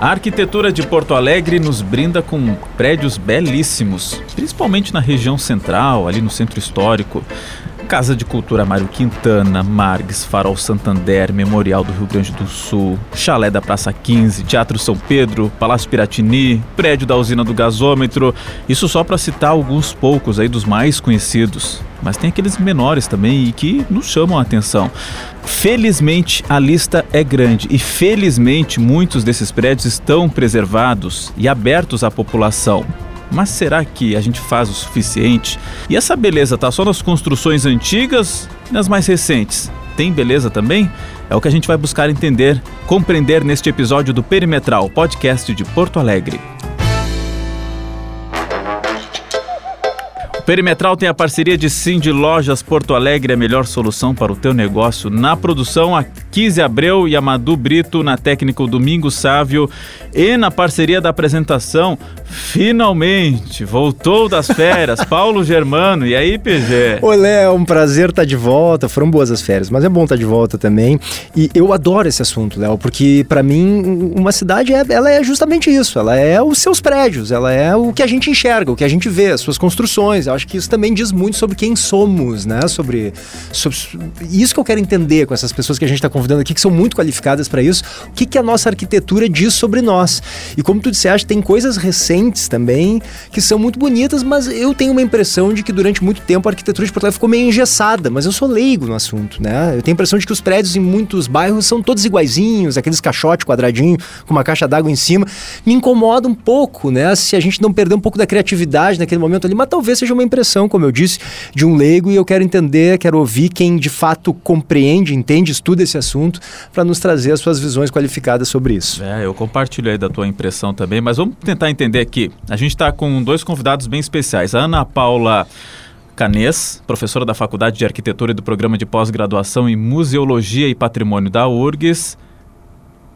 A arquitetura de Porto Alegre nos brinda com prédios belíssimos, principalmente na região central, ali no centro histórico. Casa de Cultura Mário Quintana, Margues, Farol Santander, Memorial do Rio Grande do Sul, Chalé da Praça 15, Teatro São Pedro, Palácio Piratini, Prédio da Usina do Gasômetro. Isso só para citar alguns poucos aí dos mais conhecidos. Mas tem aqueles menores também e que nos chamam a atenção. Felizmente a lista é grande e felizmente muitos desses prédios estão preservados e abertos à população. Mas será que a gente faz o suficiente? E essa beleza tá só nas construções antigas e nas mais recentes? Tem beleza também? É o que a gente vai buscar entender, compreender neste episódio do Perimetral, podcast de Porto Alegre. Perimetral tem a parceria de Sim de Lojas Porto Alegre, a melhor solução para o teu negócio. Na produção, a Kise Abreu e a Madu Brito, na técnica o Domingo Sávio e na parceria da apresentação, finalmente, voltou das férias, Paulo Germano. E aí, PG? Oi, Léo, é um prazer estar de volta. Foram boas as férias, mas é bom estar de volta também. E eu adoro esse assunto, Léo, porque para mim uma cidade é, ela é justamente isso. Ela é os seus prédios, ela é o que a gente enxerga, o que a gente vê, as suas construções acho que isso também diz muito sobre quem somos, né? Sobre, sobre isso que eu quero entender com essas pessoas que a gente está convidando aqui, que são muito qualificadas para isso. O que, que a nossa arquitetura diz sobre nós? E como tu disseste, tem coisas recentes também que são muito bonitas, mas eu tenho uma impressão de que durante muito tempo a arquitetura de Porto Alegre ficou meio engessada. Mas eu sou leigo no assunto, né? Eu tenho a impressão de que os prédios em muitos bairros são todos iguaizinhos, aqueles caixotes quadradinho com uma caixa d'água em cima. Me incomoda um pouco, né? Se a gente não perder um pouco da criatividade naquele momento ali, mas talvez seja uma impressão, como eu disse, de um leigo e eu quero entender, quero ouvir quem de fato compreende, entende, estuda esse assunto para nos trazer as suas visões qualificadas sobre isso. É, eu compartilho aí da tua impressão também, mas vamos tentar entender aqui. A gente está com dois convidados bem especiais. A Ana Paula Canês, professora da Faculdade de Arquitetura e do Programa de Pós-Graduação em Museologia e Patrimônio da URGS.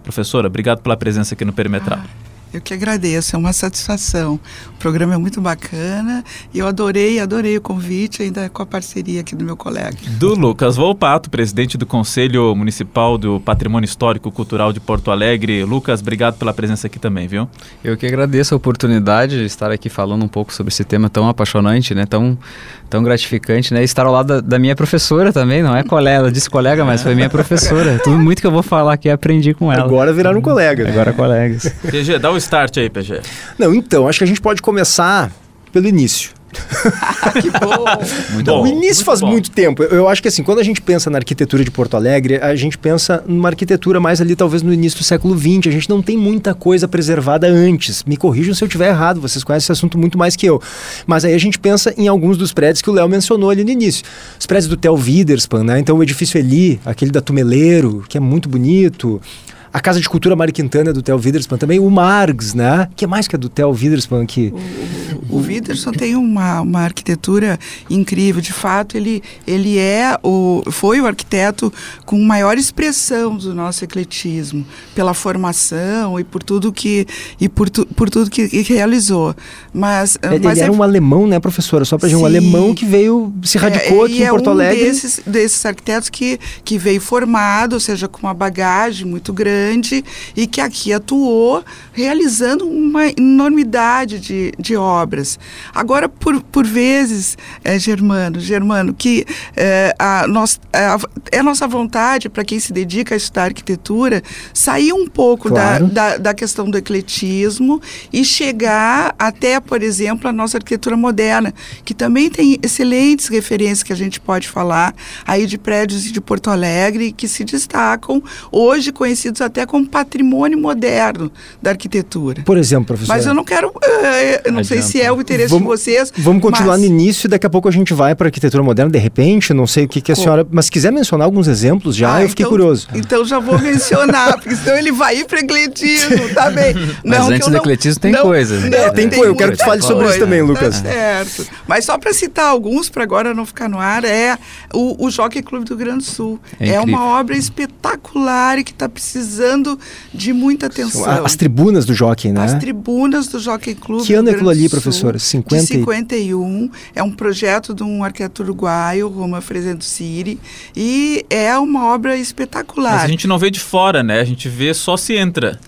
Professora, obrigado pela presença aqui no Perimetral. Ah. Eu que agradeço, é uma satisfação. O programa é muito bacana e eu adorei, adorei o convite, ainda com a parceria aqui do meu colega. Do Lucas Volpato, presidente do Conselho Municipal do Patrimônio Histórico Cultural de Porto Alegre. Lucas, obrigado pela presença aqui também, viu? Eu que agradeço a oportunidade de estar aqui falando um pouco sobre esse tema tão apaixonante, né? Tão, tão gratificante, né? Estar ao lado da, da minha professora também, não é colega, ela disse colega, mas foi minha professora. Tudo muito que eu vou falar aqui aprendi com ela. Agora viraram colegas. Agora colegas. Dá o start aí, PG. Não, então, acho que a gente pode começar pelo início. que bom! Muito bom. O início muito faz bom. muito tempo. Eu acho que assim, quando a gente pensa na arquitetura de Porto Alegre, a gente pensa numa arquitetura mais ali, talvez no início do século XX. A gente não tem muita coisa preservada antes. Me corrijam se eu estiver errado, vocês conhecem esse assunto muito mais que eu. Mas aí a gente pensa em alguns dos prédios que o Léo mencionou ali no início. Os prédios do Tel Widerspan, né? Então o edifício Eli, aquele da Tumeleiro, que é muito bonito a Casa de Cultura Mari Quintana do Theo Widerspan também, o Margs, né? que é mais que é do Theo Widerspan que o, o, o Widerspan tem uma, uma arquitetura incrível, de fato ele, ele é o foi o arquiteto com maior expressão do nosso ecletismo, pela formação e por tudo que e por, tu, por tudo que, que realizou. Mas, ele, mas ele é... era um alemão, né, professora? Só para gente, um alemão que veio se radicou é, aqui em Porto é um Alegre. Desses, desses arquitetos que, que veio formado, ou seja, com uma bagagem muito grande grande e que aqui atuou realizando uma enormidade de, de obras. Agora, por, por vezes, é, Germano, Germano, que é, a, nós, a, é nossa vontade, para quem se dedica a estudar arquitetura, sair um pouco claro. da, da, da questão do ecletismo e chegar até, por exemplo, a nossa arquitetura moderna, que também tem excelentes referências que a gente pode falar aí de prédios de Porto Alegre que se destacam, hoje conhecidos até como patrimônio moderno da arquitetura. Por exemplo, professor. Mas eu não quero, uh, eu não Adianta. sei se é o interesse vamos, de vocês. Vamos continuar mas... no início e daqui a pouco a gente vai para a arquitetura moderna, de repente, não sei o que, que a senhora. Mas se quiser mencionar alguns exemplos já, ah, eu fiquei então, curioso. Então já vou mencionar, porque senão ele vai ir para ecletismo, tá bem? Não, mas antes do ecletismo tem não, coisa. Não, é, tem, coisa. Eu quero que tu fale sobre isso também, tá Lucas. Tá certo. Mas só para citar alguns, para agora não ficar no ar, é o, o Jockey Clube do Grande do Sul. É, é uma obra espetacular e que está precisando de muita atenção. As tribunas do Jockey, né? As tribunas do Jockey Club. Que ano é aquilo ali, professora? 50 de 51. É um projeto de um arquiteto uruguaio, Roma Fresendo Siri, e é uma obra espetacular. Mas a gente não vê de fora, né? A gente vê só se entra.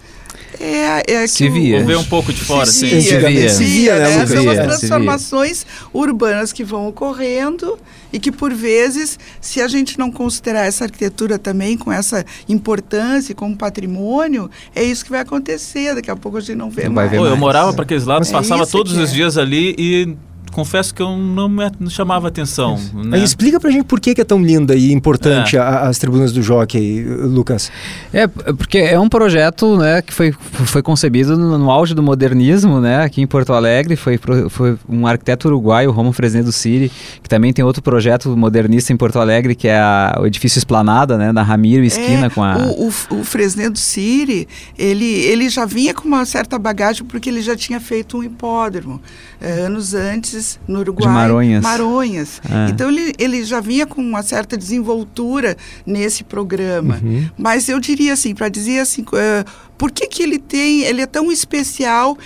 É, é Se que o- via. Ver um pouco de fora, se assim. via, Antigamente se se via, via, né, né? São Se as via. transformações urbanas que vão ocorrendo e que, por vezes, se a gente não considerar essa arquitetura também com essa importância e como patrimônio, é isso que vai acontecer. Daqui a pouco a gente não vê Não vai mais. ver Pô, eu mais. morava para aqueles lados, É passava todos os é. dias ali e confesso que eu não me não chamava atenção. Né? Aí explica pra gente por que, que é tão linda e importante a- as tribunas do Jockey, Lucas. É, porque é um projeto né, que foi, foi concebido no, no auge do modernismo, né, aqui em Porto Alegre. Foi, pro- foi um arquiteto uruguaio, Romo Fresnedo Siri, que também tem outro projeto modernista em Porto Alegre, que é a- o edifício Esplanada, né, da Ramiro Esquina É, com a... O, o, o Fresnedo City, ele, ele já vinha com uma certa bagagem porque ele já tinha feito um hipódromo eh, anos antes no Uruguai. Maronhas. Maronhas. É. Então ele, ele já vinha com uma certa desenvoltura nesse programa. Uhum. Mas eu diria assim, para dizer assim, eh, por que, que ele tem, ele é tão especial,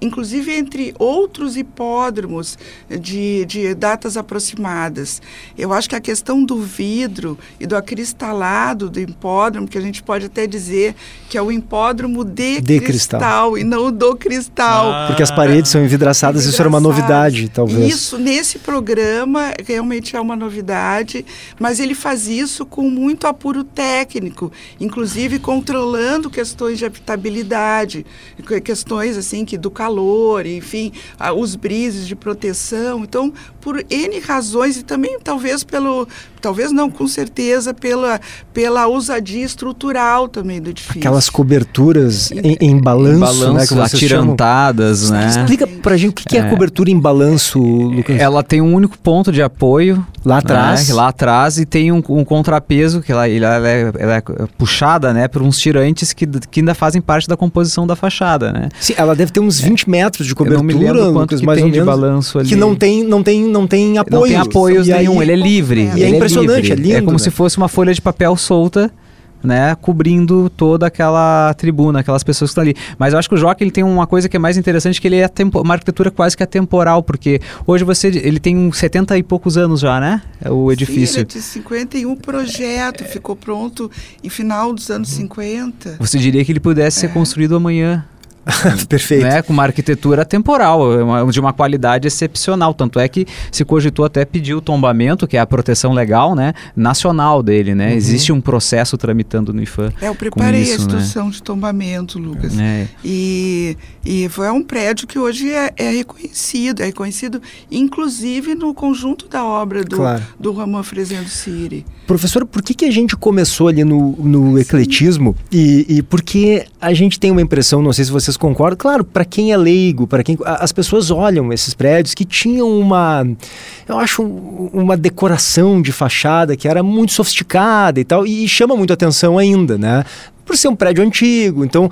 inclusive entre outros hipódromos de, de datas aproximadas. Eu acho que a questão do vidro e do acristalado do hipódromo, que a gente pode até dizer que é o hipódromo de, De cristal, cristal. e não do cristal. Ah, Porque as paredes são envidraçadas, isso era uma novidade, talvez. Isso, nesse programa, realmente é uma novidade, mas ele faz isso com muito apuro técnico, inclusive controlando questões de habitabilidade, que- questões assim que do calor, enfim, os brises de proteção. Então, por N razões e também talvez pelo, talvez não, com certeza pela pela ousadia estrutural também do edifício. Aquelas coberturas em, em balanço, em balanço, né, que vocês chamam. atirantadas, né? Explica pra gente o que é, a É. cobertura em balanço, Lucas. Ela tem um único ponto de apoio Lá atrás. né, lá atrás e tem um, um contrapeso que ela, ela é, ela é puxada, né, por uns tirantes que, que ainda fazem parte da composição da fachada, né? Sim, ela deve ter uns 20 metros de Eu cobertura, não me lembro quanto Lucas, que mais tem ou de menos. balanço ali. Que não tem, não tem, não tem apoio. Não tem apoios E aí- nenhum, ele é livre. E é impressionante, livre. é lindo, como né? se fosse uma folha de papel solta, né, cobrindo toda aquela tribuna, aquelas pessoas que estão ali. Mas eu acho que o Joca ele tem uma coisa que é mais interessante, que ele é tempo, uma arquitetura quase que atemporal, porque hoje você ele tem uns 70 e poucos anos já, né? O edifício. Sim, ele é de 51, o projeto ficou pronto em final dos anos 50. Você diria que ele pudesse ser construído amanhã, Perfeito. né? Com uma arquitetura temporal, uma- de uma qualidade excepcional. Tanto é que se cogitou até pedir o tombamento, que é a proteção legal, né? Nacional dele, né? Existe um processo tramitando no IFAM. É, eu preparei isso, a né? instrução de tombamento, Lucas. né? E, e foi um prédio que hoje é, é reconhecido, é reconhecido inclusive no conjunto da obra do, Claro. do Ramon Fresendo Siri. Professor, por que, que a gente começou ali no, no ecletismo e, e por que a gente tem uma impressão, não sei se vocês concordam, claro, para quem é leigo, para quem as pessoas olham esses prédios que tinham uma, eu acho um- uma decoração de fachada que era muito sofisticada e tal e chama muito atenção ainda, né? Por ser um prédio antigo, então.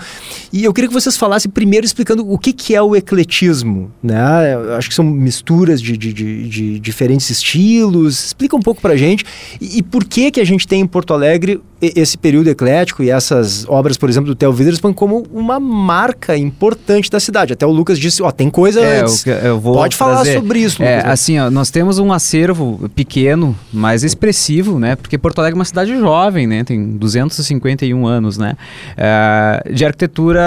E eu queria que vocês falassem primeiro explicando o que, que é o ecletismo, né? Eu acho que são misturas de, de, de- de diferentes estilos. Explica um pouco pra gente. E, e por que que a gente tem em Porto Alegre esse período eclético e essas obras, por exemplo, do Theo Witherspoon como uma marca importante da cidade. Até o Lucas disse, ó, tem coisa É, antes. eu, eu vou Pode falar trazer. sobre isso, É, Lucas. né? assim, ó, nós temos um acervo pequeno, mas expressivo, né? Porque Porto Alegre é uma cidade jovem, né? Tem 251 anos, né? É, de arquitetura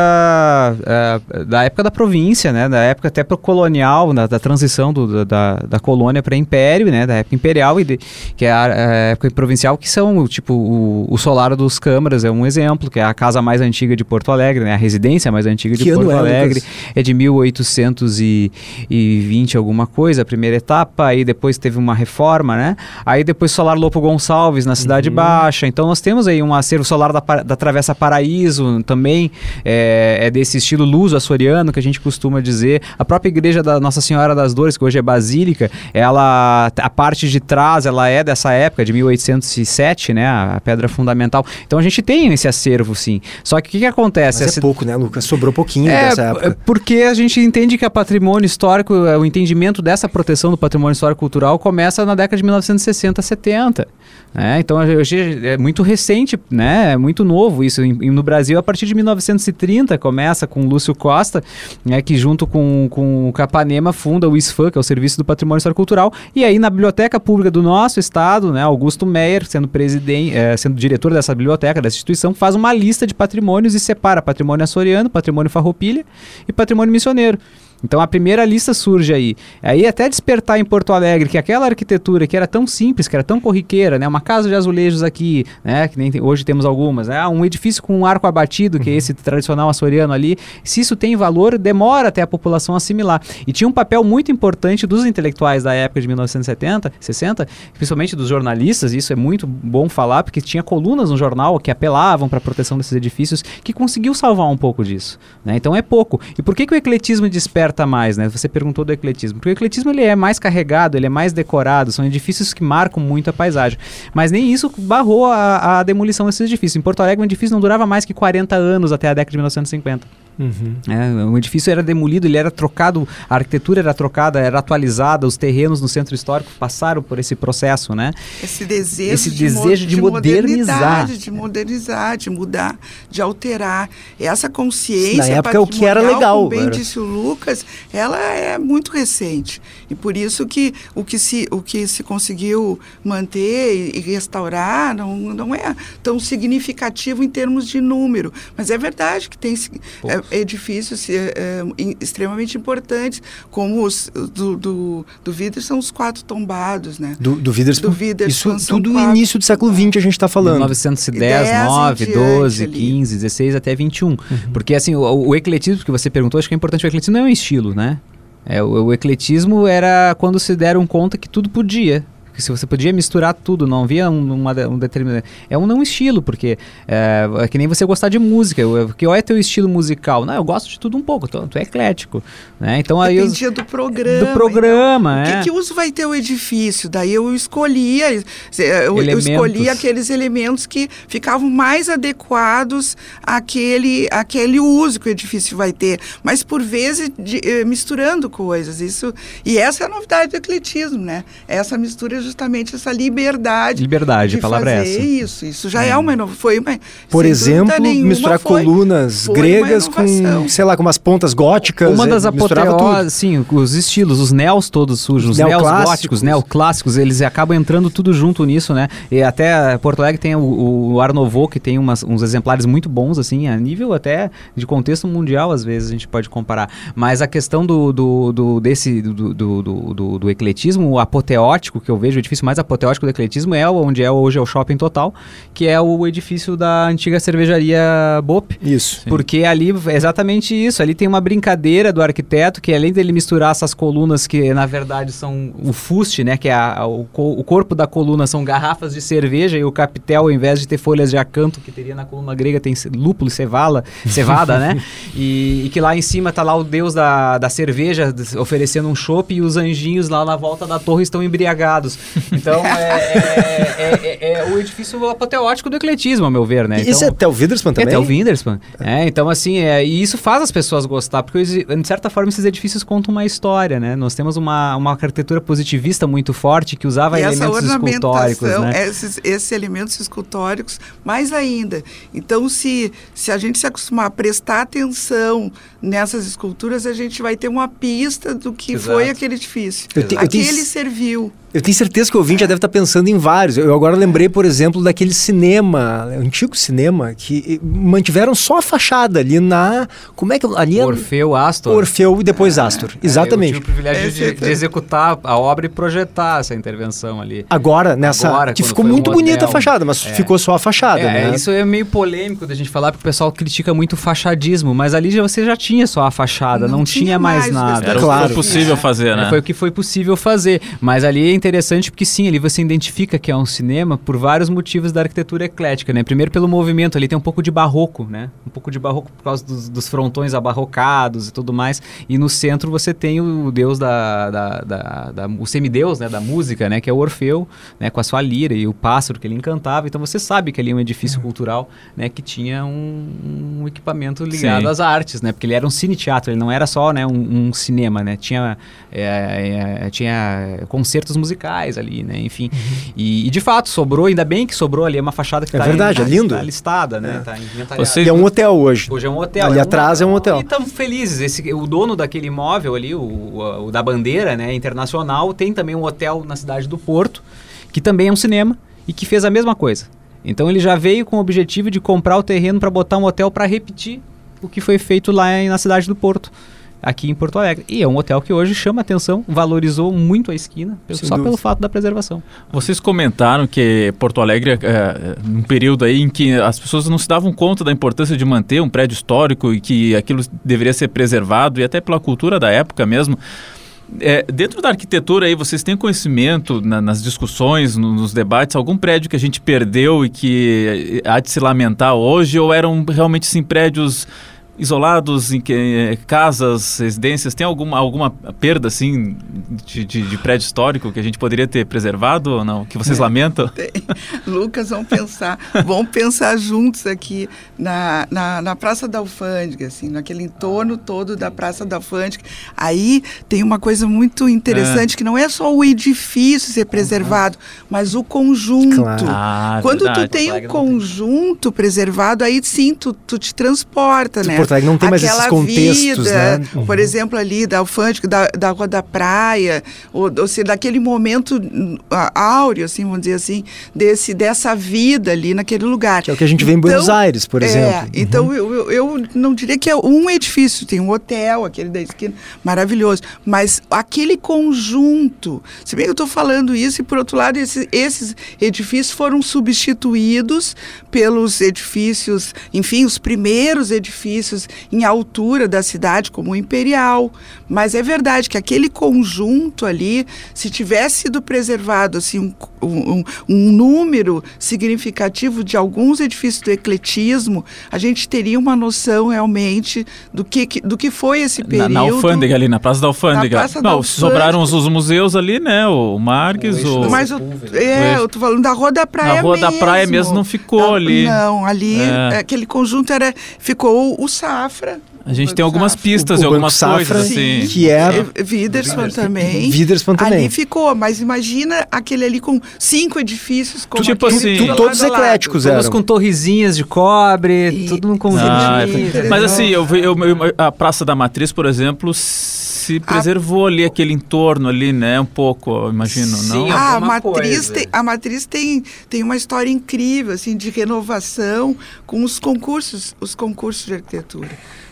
é, da época da província, né? Da época até pro colonial, da, da transição do- da, da colônia para império, né? Da época imperial e de- que é a, a época provincial, que são tipo o, o solar dos câmaras é um exemplo, que é a casa mais antiga de Porto Alegre, né? A residência mais antiga de Que Porto é, Alegre Lucas? é de 1820 alguma coisa, a primeira etapa, aí depois teve uma reforma, né? Aí depois Solar Lopo Gonçalves na Cidade Uhum. Baixa. Então nós temos aí um acervo solar da, da Travessa Paraíso também, é, é desse estilo luso açoriano que a gente costuma dizer. A própria igreja da Nossa Senhora das Dores, que hoje é Basílica, ela a parte de trás, ela é dessa época de 1807, né? A, pedra fundamental. Então a gente tem esse acervo sim. Só que o que, que acontece? Mas Essa- é pouco, né, Lucas? Sobrou pouquinho é, dessa é época. porque a gente entende que a patrimônio histórico, é, o entendimento dessa proteção do patrimônio histórico cultural começa na década de 1960, 70. Né? Então hoje é muito recente, né? É muito novo isso. isso. E, no Brasil, a partir de 1930, começa com Lúcio Costa, né, que junto com, com o Capanema funda o ISFAM, que é o Serviço do Patrimônio Histórico Cultural, e aí na Biblioteca Pública do nosso estado, né, Augusto Meyer, sendo presidente, é, sendo diretor dessa biblioteca, dessa instituição, faz uma lista de patrimônios e separa patrimônio açoriano, patrimônio farroupilha e patrimônio missioneiro. Então a primeira lista surge aí. Aí até despertar em Porto Alegre que aquela arquitetura que era tão simples, que era tão corriqueira, né? Uma casa de azulejos aqui, né? Que nem tem, hoje temos algumas, né? Um edifício com um arco abatido, que é esse tradicional açoriano ali. Se isso tem valor, demora até a população assimilar. E tinha um papel muito importante dos intelectuais da época de 1970, 60, principalmente dos jornalistas, isso é muito bom falar, porque tinha colunas no jornal que apelavam para a proteção desses edifícios, que conseguiu salvar um pouco disso. Né? Então é pouco. E por que, que o ecletismo desperta mais, né? Você perguntou do ecletismo. Porque o ecletismo ele é mais carregado, ele é mais decorado, são edifícios que marcam muito a paisagem. Mas nem isso barrou a, a demolição desses edifícios. Em Porto Alegre, um edifício não durava mais que 40 anos até a década de 1950. Uhum. É, o edifício era demolido, ele era trocado, a arquitetura era trocada, era atualizada, os terrenos no centro histórico passaram por esse processo, né? Esse desejo, esse de, desejo de, de modernizar, de modernizar, de mudar, de alterar. Essa consciência na época o que era legal, como bem disse o Lucas, ela é muito recente e por isso que o que se o que se conseguiu manter e, restaurar não, não é tão significativo em termos de número, mas é verdade que tem é, edifícios é, é, extremamente importantes, como os do, do, do são os quatro tombados, né? Do, do do isso tudo no início do século XX a gente está falando. 1910, 9, 12, ali. 15, 16 até 21. Uhum. Porque assim, o, o ecletismo que você perguntou, acho que é importante, o ecletismo não é um estilo, né? É, o, o, ecletismo era quando se deram conta que tudo podia que se você podia misturar tudo, não havia um, uma, um determinado. É um não estilo, porque é, é, que nem você gostar de música. Que qual é teu estilo musical? Não, eu gosto de tudo um pouco, tu, tu é eclético. Né? Então, aí Dependia eu, do programa. Do programa, então, é. Que, que uso vai ter o edifício? Daí eu escolhia, eu, eu escolhi aqueles elementos que ficavam mais adequados àquele, àquele uso que o edifício vai ter. Mas por vezes de, eh, misturando coisas. Isso, e essa é a novidade do ecletismo, né? Essa mistura justamente essa liberdade. Liberdade, a palavra é essa. Isso, isso já é, é uma foi uma. Por exemplo, nenhuma, misturar foi, colunas foi gregas com, sei lá, com umas pontas góticas. Uma das apoteoses, sim, os estilos, os neos todos sujos, os neos góticos, neoclássicos, eles acabam entrando tudo junto nisso, né? E até Porto Alegre tem o, o Art Nouveau, que tem umas, uns exemplares muito bons, assim, a nível até de contexto mundial, às vezes a gente pode comparar. Mas a questão do, do, do desse, do, do, do, do ecletismo, o apoteótico que eu vejo o edifício mais apoteótico do ecletismo é onde é hoje é o Shopping Total, que é o edifício da antiga cervejaria Bop. Isso. Sim. Porque ali é exatamente isso. Ali tem uma brincadeira do arquiteto que além dele misturar essas colunas que na verdade são o fuste, né, que é a, a, o, o, corpo da coluna são garrafas de cerveja e o capitel ao invés de ter folhas de acanto que teria na coluna grega tem lúpulo e cevala, cevada, né? E, e, que lá em cima tá lá o deus da, da cerveja oferecendo um chopp e os anjinhos lá na volta da torre estão embriagados. Então, é, é, é, é, o edifício apoteótico do ecletismo, ao meu ver, né? Então, isso é até o Widerspan também? É até o Widerspan. É, então, assim, é, e isso faz as pessoas gostar, porque, de certa forma, esses edifícios contam uma história, né? Nós temos uma, uma arquitetura positivista muito forte que usava e elementos escultóricos, né? Esses, esses elementos escultóricos, mais ainda. Então, se, se a gente se acostumar a prestar atenção nessas esculturas, a gente vai ter uma pista do que Exato. foi aquele edifício. Eu te, Aquele eu te... serviu. Eu tenho certeza que o ouvinte já deve estar pensando em vários. Eu agora lembrei, por exemplo, daquele cinema, antigo cinema, que mantiveram só a fachada ali na. Como é que. Ali é Orfeu, Astor. Orfeu e depois é, Astor. Exatamente. É, eu tive o privilégio de, de, executar a obra e projetar essa intervenção ali. Agora, nessa. Agora, que ficou muito um bonita a fachada, mas é. ficou só a fachada. É, né? isso é meio polêmico da gente falar, porque o pessoal critica muito o fachadismo, mas ali já, você já tinha só a fachada, não, não tinha, tinha, mais, nada. Era claro. o que foi possível fazer, né? Foi o que foi possível fazer. Mas ali é interessante porque sim, ali você identifica que é um cinema por vários motivos da arquitetura eclética, né? Primeiro pelo movimento, ali tem um pouco de barroco, né? Um pouco de barroco por causa dos, dos frontões abarrocados e tudo mais. E no centro você tem o deus da, da, da, da, o semideus, né? Da música, né? Que é o Orfeu, né? Com a sua lira e o pássaro que ele encantava. Então você sabe que ali é um edifício cultural, né? Que tinha um, um equipamento ligado Sim. às artes, né? Porque ele era um cine-teatro, ele não era só né, um, um cinema, né? Tinha, é, é, tinha concertos musicais musicais ali, né? Enfim. E, e, de fato, sobrou, ainda bem que sobrou ali uma fachada que é tá verdade, em, é lindo. Tá listada, né? É. Tá inventariada. Vocês... E é um hotel hoje. Hoje é um hotel. Ali é atrás é um hotel. E estamos felizes. Esse, o dono daquele imóvel ali, o, o, o da bandeira, né, internacional, tem também um hotel na cidade do Porto, que também é um cinema e que fez a mesma coisa. Então ele já veio com o objetivo de comprar o terreno para botar um hotel para repetir o que foi feito lá na cidade do Porto, aqui em Porto Alegre. E é um hotel que hoje chama atenção, valorizou muito a esquina, Sem só dúvida. pelo fato da preservação. Vocês comentaram que Porto Alegre, é, é, um período aí em que as pessoas não se davam conta da importância de manter um prédio histórico e que aquilo deveria ser preservado, e até pela cultura da época mesmo. É, dentro da arquitetura aí, vocês têm conhecimento na, nas discussões, no, nos debates, algum prédio que a gente perdeu e que há de se lamentar hoje, ou eram realmente sim prédios isolados em que eh, casas, residências, tem alguma, alguma perda assim de, de, de, prédio histórico que a gente poderia ter preservado ou não? Que vocês é, lamentam? Tem. Lucas, vamos pensar, vamos pensar juntos aqui na, na, na, Praça da Alfândega, assim, naquele entorno todo da Praça da Alfândega. Aí tem uma coisa muito interessante é. que não é só o edifício ser preservado, uhum. mas o conjunto. Claro. Ah, Quando verdade. tu tem o um conjunto preservado, aí sim tu, tu te transporta, né? Porto Alegre não tem mais esses contextos, vida, né? Uhum. Por exemplo, ali da Alfândega, da, da Rua da Praia, ou, ou seja, daquele momento áureo, assim, vamos dizer assim, desse, dessa vida ali naquele lugar. Que é o que a gente vê em Buenos então, Aires, por é, exemplo. Então, uhum. Então, eu, eu não diria que é um edifício, tem um hotel, aquele da esquina, maravilhoso, mas aquele conjunto, se bem que eu estou falando isso, e por outro lado, esses, esses edifícios foram substituídos pelos edifícios, enfim, os primeiros edifícios edifícios em altura da cidade, como o Imperial. Mas é verdade que aquele conjunto ali, se tivesse sido preservado assim, um, um, um número significativo de alguns edifícios do ecletismo, a gente teria uma noção realmente do que, do que foi esse período. Na, na Alfândega ali, na Praça da Alfândega. Praça Não, da Alfândega. sobraram os, os, museus ali, né? O Marques, o... Mas eu, é, eu tô falando da Rua da Praia Na Rua mesmo. da Praia mesmo não ficou da, ali. Não, ali é. aquele conjunto era ficou o Safra. A gente tem algumas Safra. pistas e algumas Safra, coisas assim. Que é Widerspan também. Widerspan também. Ali ficou, mas imagina aquele ali com cinco edifícios como tipo assim, tu, todos ecléticos eram. Todos com torrezinhas de cobre, e... tudo no conjunto. Ah, é, mas assim, eu, eu, eu, a Praça da Matriz, por exemplo, se preservou a... ali aquele entorno ali, né? Um pouco, imagino, Sim, não? Ah, a matriz, tem, a matriz tem, tem uma história incrível, assim, de renovação com os concursos, os concursos de arquitetura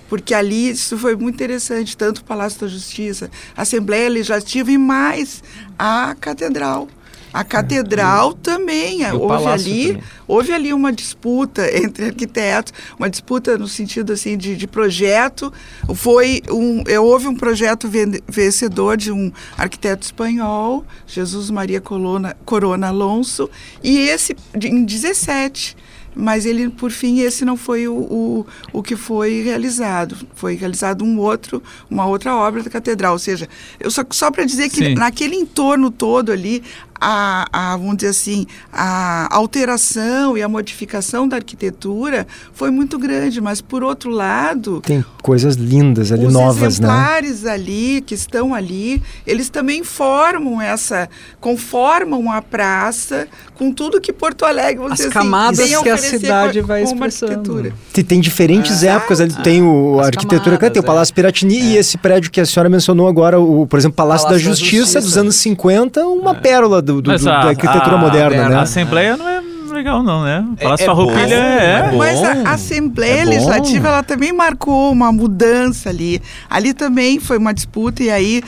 porque ali isso foi muito interessante, tanto o Palácio da Justiça, a Assembleia Legislativa e mais a Catedral. A catedral é, também, houve ali, também. houve ali uma disputa entre arquitetos, uma disputa no sentido assim de, de projeto. Foi um, é, houve um projeto vencedor de um arquiteto espanhol, Jesus Maria Corona, Corona Alonso, e esse em 17 mas ele, por fim, esse não foi o, o, o que foi realizado. Foi realizado um outro, uma outra obra da catedral. Ou seja, eu só, só para dizer que Sim. naquele entorno todo ali, a, a, vamos dizer assim, a alteração e a modificação da arquitetura foi muito grande, mas por outro lado... Tem coisas lindas ali, os novas, né? Os exemplares ali, que estão ali, eles também formam essa, conformam a praça com tudo que Porto Alegre, vamos As dizer assim, camadas assim, que a cidade com, vai com expressando. Tem, tem diferentes é. épocas, ali tem o, a arquitetura, camadas, tem o Palácio é. Piratini é. e esse prédio que a senhora mencionou agora, o, por exemplo, Palácio, Palácio da, Justiça, da, Justiça, dos anos 50, uma é. pérola do, do, do, a, da arquitetura a, moderna, a, né? A Assembleia não é legal, não, né? O Palácio é, é Farroupilha é, é, Mas a Assembleia é Legislativa, ela também marcou uma mudança ali. Ali também foi uma disputa e aí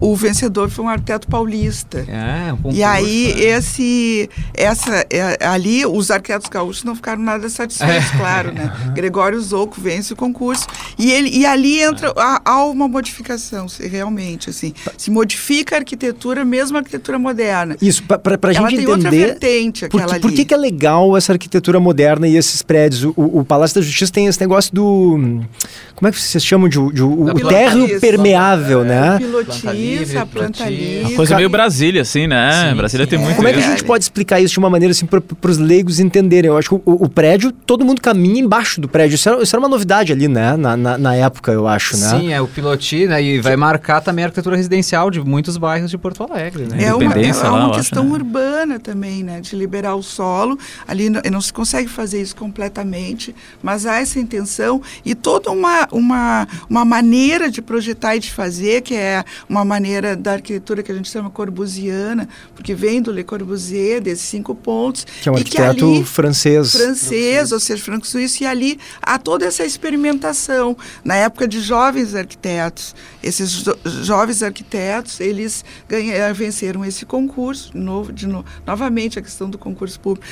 uh, o vencedor foi um arquiteto paulista. É, um concurso, E aí é. esse, essa, é, ali os arquitetos gaúchos não ficaram nada satisfeitos, é. claro, né? Gregório Zouco vence o concurso e ele e ali entra há, há uma modificação, realmente assim, se modifica a arquitetura, mesmo a arquitetura moderna. Isso para a gente ela entender. Outra vertente, aquela por, ali. Por que, que ela legal essa arquitetura moderna e esses prédios. O, o Palácio da Justiça tem esse negócio do. Como é que vocês chamam de, de o, o térreo permeável, é, né? Pilotiça, planta livre. Uma coisa meio Brasília, assim, né? Sim, Brasília sim, tem é. muito Como é que a gente pode explicar isso de uma maneira assim para os leigos entenderem? Eu acho que o, o, prédio, todo mundo caminha embaixo do prédio. Isso era, isso era uma novidade ali, né? Na, na, na, época, eu acho, né? Sim, é o pilotinho, né? E vai marcar também a arquitetura residencial de muitos bairros de Porto Alegre, né? É uma, é uma lá, questão acho, né? urbana também, né? De liberar o solo. Ali não, não se consegue fazer isso completamente, mas há essa intenção e toda uma, uma, uma maneira de projetar e de fazer, que é uma maneira da arquitetura que a gente chama corbusiana, porque vem do Le Corbusier, desses cinco pontos. Que é um arquiteto ali, francês. Francês, ou seja, franco-suíço, e ali há toda essa experimentação. Na época de jovens arquitetos, esses jo jovens arquitetos, eles ganharam, venceram esse concurso, novo, de no, novamente a questão do concurso público.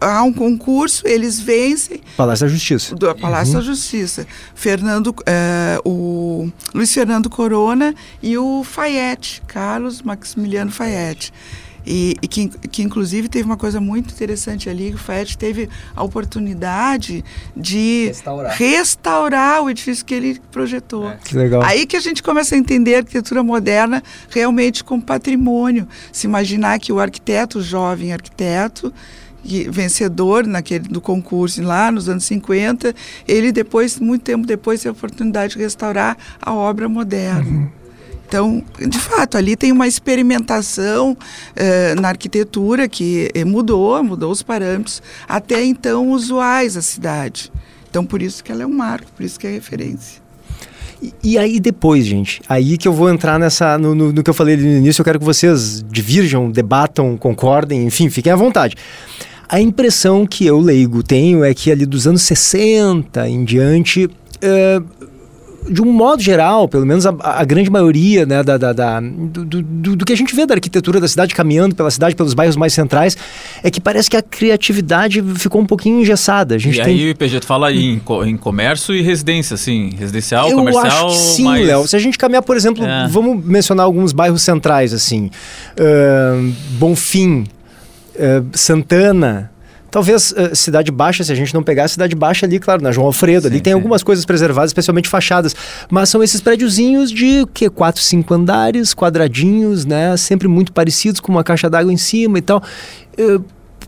Há um concurso, eles vencem. Palácio da Justiça. Do Palácio uhum. da Justiça. Fernando, eh, o Luiz Fernando Corona e o Fayette, Carlos Maximiliano Fayette. E, e que, que, inclusive, teve uma coisa muito interessante ali, que o FET teve a oportunidade de restaurar, restaurar o edifício que ele projetou. É. Que legal. Aí que a gente começa a entender a arquitetura moderna realmente como patrimônio. Se imaginar que o arquiteto, o jovem arquiteto, vencedor naquele do concurso lá nos anos 50, ele depois, muito tempo depois, teve a oportunidade de restaurar a obra moderna. Uhum. Então, de fato, ali tem uma experimentação eh, na arquitetura que eh, mudou, mudou os parâmetros até então usuais da cidade. Então, por isso que ela é um marco, por isso que é referência. E, e aí depois, gente, aí que eu vou entrar nessa no, no, no que eu falei no início, eu quero que vocês divirjam, debatam, concordem, enfim, fiquem à vontade. A impressão que eu leigo tenho é que ali dos anos 60 em diante, uh, de um modo geral, pelo menos a, a grande maioria né, da, da, da do, do, do, que a gente vê da arquitetura da cidade caminhando pela cidade, pelos bairros mais centrais, é que parece que a criatividade ficou um pouquinho engessada. A gente e tem... aí, PG, tu fala em, em comércio e residência, assim, residencial, Eu comercial... Eu acho que sim, mais... Léo. Se a gente caminhar, por exemplo, é. vamos mencionar alguns bairros centrais, assim, uh, Bonfim, uh, Santana... Talvez uh, Cidade Baixa, se a gente não pegar a Cidade Baixa ali, claro, na João Alfredo, sim, ali tem sim. algumas coisas preservadas, especialmente fachadas, mas são esses prédiozinhos de que quatro, cinco andares, quadradinhos, né, sempre muito parecidos com uma caixa d'água em cima e tal. Uh,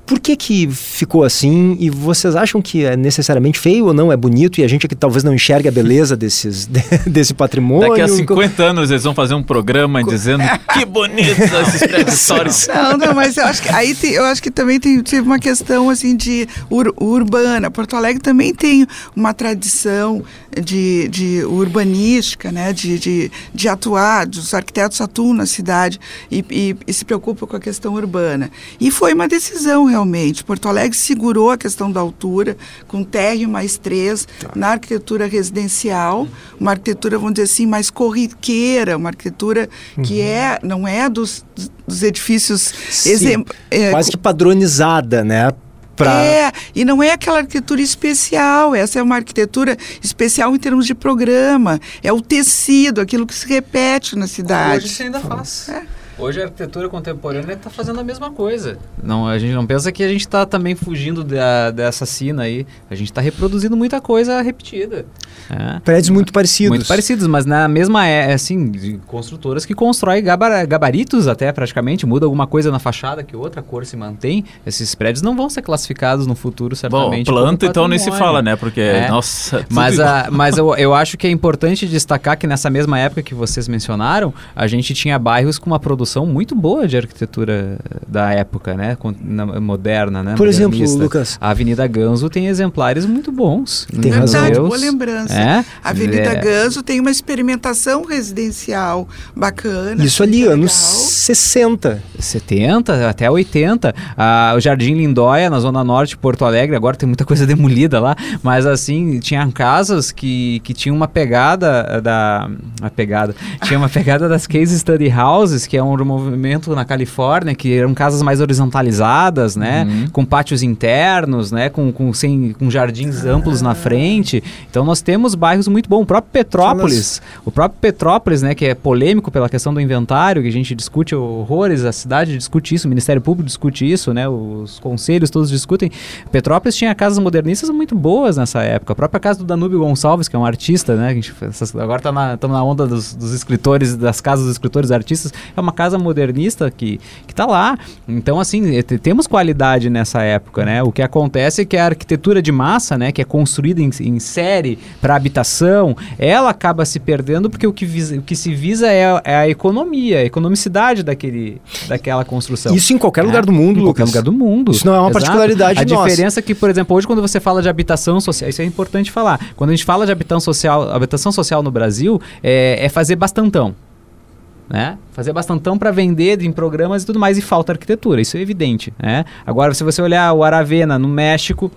por que que ficou assim? E vocês acham que é necessariamente feio ou não? É bonito? E a gente aqui talvez não enxergue a beleza desses, desse patrimônio? Daqui a 50 anos eles vão fazer um programa dizendo que bonitos esses prédios históricos. Não, não, mas eu acho que aí tem, eu acho que também tem, tive uma questão assim de ur, urbana. Porto Alegre também tem uma tradição de, de urbanística, né? De, de, de atuar, os arquitetos atuam na cidade e, e, e se preocupam com a questão urbana. E foi uma decisão realmente. Porto Alegre segurou a questão da altura, com térreo mais três, tá. na arquitetura residencial, uma arquitetura, vamos dizer assim, mais corriqueira, uma arquitetura uhum. que é, não é dos, dos edifícios... Sim, é, quase que padronizada, né? Pra... É, e não é aquela arquitetura especial, essa é uma arquitetura especial em termos de programa, é o tecido, aquilo que se repete na cidade. Hoje você ainda faz. É. Hoje a arquitetura contemporânea está fazendo a mesma coisa. Não, a gente não pensa que a gente está também fugindo da, dessa cena aí. A gente está reproduzindo muita coisa repetida. É. Prédios muito parecidos. Muito parecidos, mas na mesma é assim, construtoras que constroem gabar, gabaritos até praticamente, muda alguma coisa na fachada que outra cor se mantém. Esses prédios não vão ser classificados no futuro certamente. Bom, planta então nem se fala, né? Porque é. nossa. Mas, a, mas eu, eu acho que é importante destacar que nessa mesma época que vocês mencionaram, a gente tinha bairros com uma produção produção muito boa de arquitetura da época, né? Na, moderna, né? Por exemplo, Lucas. A Avenida Ganso tem exemplares muito bons. Tem razão. boa lembrança. É? A Avenida é. Ganso tem uma experimentação residencial bacana. Isso ali, legal. anos 60. 70, até 80. Ah, o Jardim Lindóia, na Zona Norte de Porto Alegre, agora tem muita coisa demolida lá, mas assim, tinha casas que, que tinham uma pegada da... A pegada. Tinha uma pegada das case study houses, que é um de um movimento na Califórnia que eram casas mais horizontalizadas, né? Uhum. Com pátios internos, né? Com, com, sem, com jardins amplos na frente. Então nós temos bairros muito bons. O próprio Petrópolis, o próprio Petrópolis, né? Que é polêmico pela questão do inventário, que a gente discute horrores, a cidade discute isso, o Ministério Público discute isso, né? Os conselhos todos discutem. Petrópolis tinha casas modernistas muito boas nessa época. A própria casa do Danúbio Gonçalves, que é um artista, né? A gente, agora estamos na, tamo na onda dos, dos escritores, das casas dos escritores artistas. É uma casa modernista que, que tá lá. Então, assim, eh, te- temos qualidade nessa época, né? O que acontece é que a arquitetura de massa, né? Que é construída em, em série para habitação, ela acaba se perdendo porque o que, visa- o que se visa é, a- é a economia, a economicidade daquele, daquela construção. Isso em qualquer É, lugar do mundo, Em qualquer Lucas. lugar do mundo. Isso não é uma particularidade A nossa. diferença é que, por exemplo, hoje quando você fala de habitação social, isso é importante falar. Quando a gente fala de habitação social, habitação social no Brasil, é, é fazer bastantão. Né? Fazer bastantão para vender em programas e tudo mais, e falta arquitetura, isso é evidente. Né? Agora, se você olhar o Aravena no México,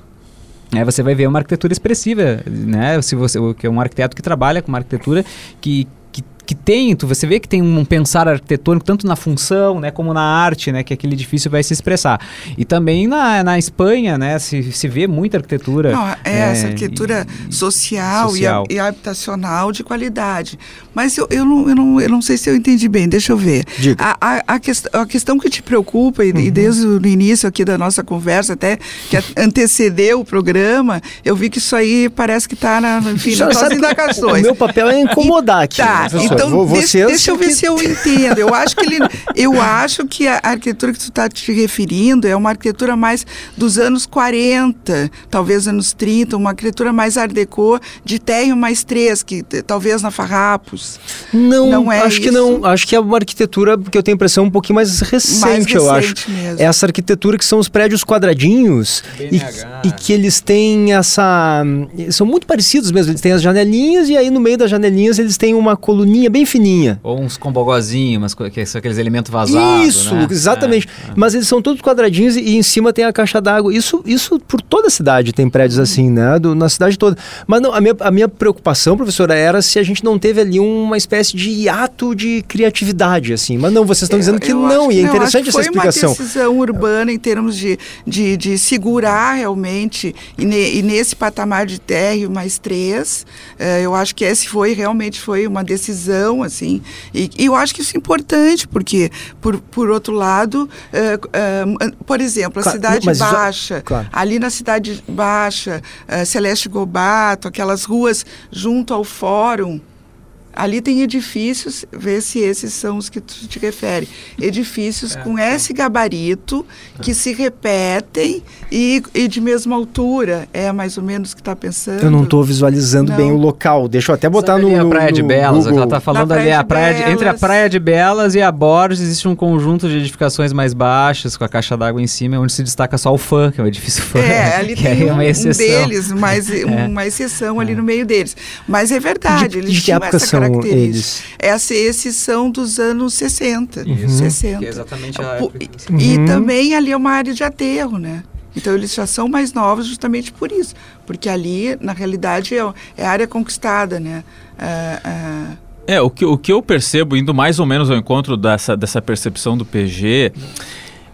né, você vai ver uma arquitetura expressiva, né? Se você, que é um arquiteto que trabalha com uma arquitetura que, que, tem, tu- você vê que tem um pensar arquitetônico tanto na função, né, como na arte, né, que aquele edifício vai se expressar. E também na, na Espanha, né, se, se vê muita arquitetura. Não, é essa é, arquitetura social, social. E, e habitacional de qualidade. Mas eu, eu, não, eu, não, eu não sei se eu entendi bem, deixa eu ver. Diga. A, a, a, quest, a questão que te preocupa, e, Uhum. e desde o início aqui da nossa conversa, até que antecedeu o programa, eu vi que isso aí parece que está na, enfim, nas indagações. O meu papel é incomodar aqui. Tá, professor. Então Vo- deixa, vocês deixa eu ver que- se eu entendo. Eu acho que ele, eu acho que a arquitetura que tu está te referindo é uma arquitetura mais dos anos 40, talvez anos 30, uma arquitetura mais art déco, de térreo mais três, que talvez na Farrapos. Não, Não é acho que isso? não. Acho que é uma arquitetura que eu tenho a impressão um pouquinho mais recente, Mais eu acho. recente mesmo. Essa arquitetura que são os prédios quadradinhos e, e que eles têm essa. São muito parecidos mesmo. Eles têm as janelinhas e aí no meio das janelinhas eles têm uma coluninha bem fininha. Ou uns combogozinhos, umas co- que são aqueles elementos vazados. Isso, né? exatamente. É, é. Mas eles são todos quadradinhos e, e em cima tem a caixa d'água. Isso, isso por toda a cidade tem prédios assim, né? Do- na cidade toda. Mas não, a minha, a minha preocupação, professora, era se a gente não teve ali uma espécie de hiato de criatividade, assim. Mas não, vocês estão dizendo que Eu não, acho e é não, interessante acho que essa explicação. Foi uma decisão urbana em termos de, de, de segurar realmente, e, ne- e nesse patamar de térreo mais três, eh, eu acho que esse foi realmente foi uma decisão, assim, e, e eu acho que isso é importante, porque, por, por outro lado, eh, eh, por exemplo, a Claro, Cidade Baixa, claro. ali na Cidade Baixa, eh, Celeste Gobato, aquelas ruas junto ao fórum, Ali tem edifícios, vê se esses são os que tu te refere. Edifícios É, com esse gabarito, que se repetem e, e de mesma altura. É mais ou menos o que está pensando? Eu não estou visualizando Não. bem o local. Deixa eu até botar Sabe no, ali a no- Praia de no Belas, ela tá falando ali a praia de- entre a Belas. Praia de Belas e a Borges existe um conjunto de edificações mais baixas com a caixa d'água em cima, onde se destaca só o fã, que é o edifício fã. É, ali que tem é um, uma um exceção. deles, mas É. uma exceção ali no meio deles. Mas é verdade, De- eles de que tinham época essa são eles? Essa, esses são dos anos 60. Uhum. 60. Que é exatamente a época que- E Uhum. também ali é uma área de aterro, né? Então eles já são mais novos justamente por isso. Porque ali, na realidade, é, é área conquistada, né? Ah, ah, É, o que, o que eu percebo, indo mais ou menos ao encontro dessa, dessa percepção do PG,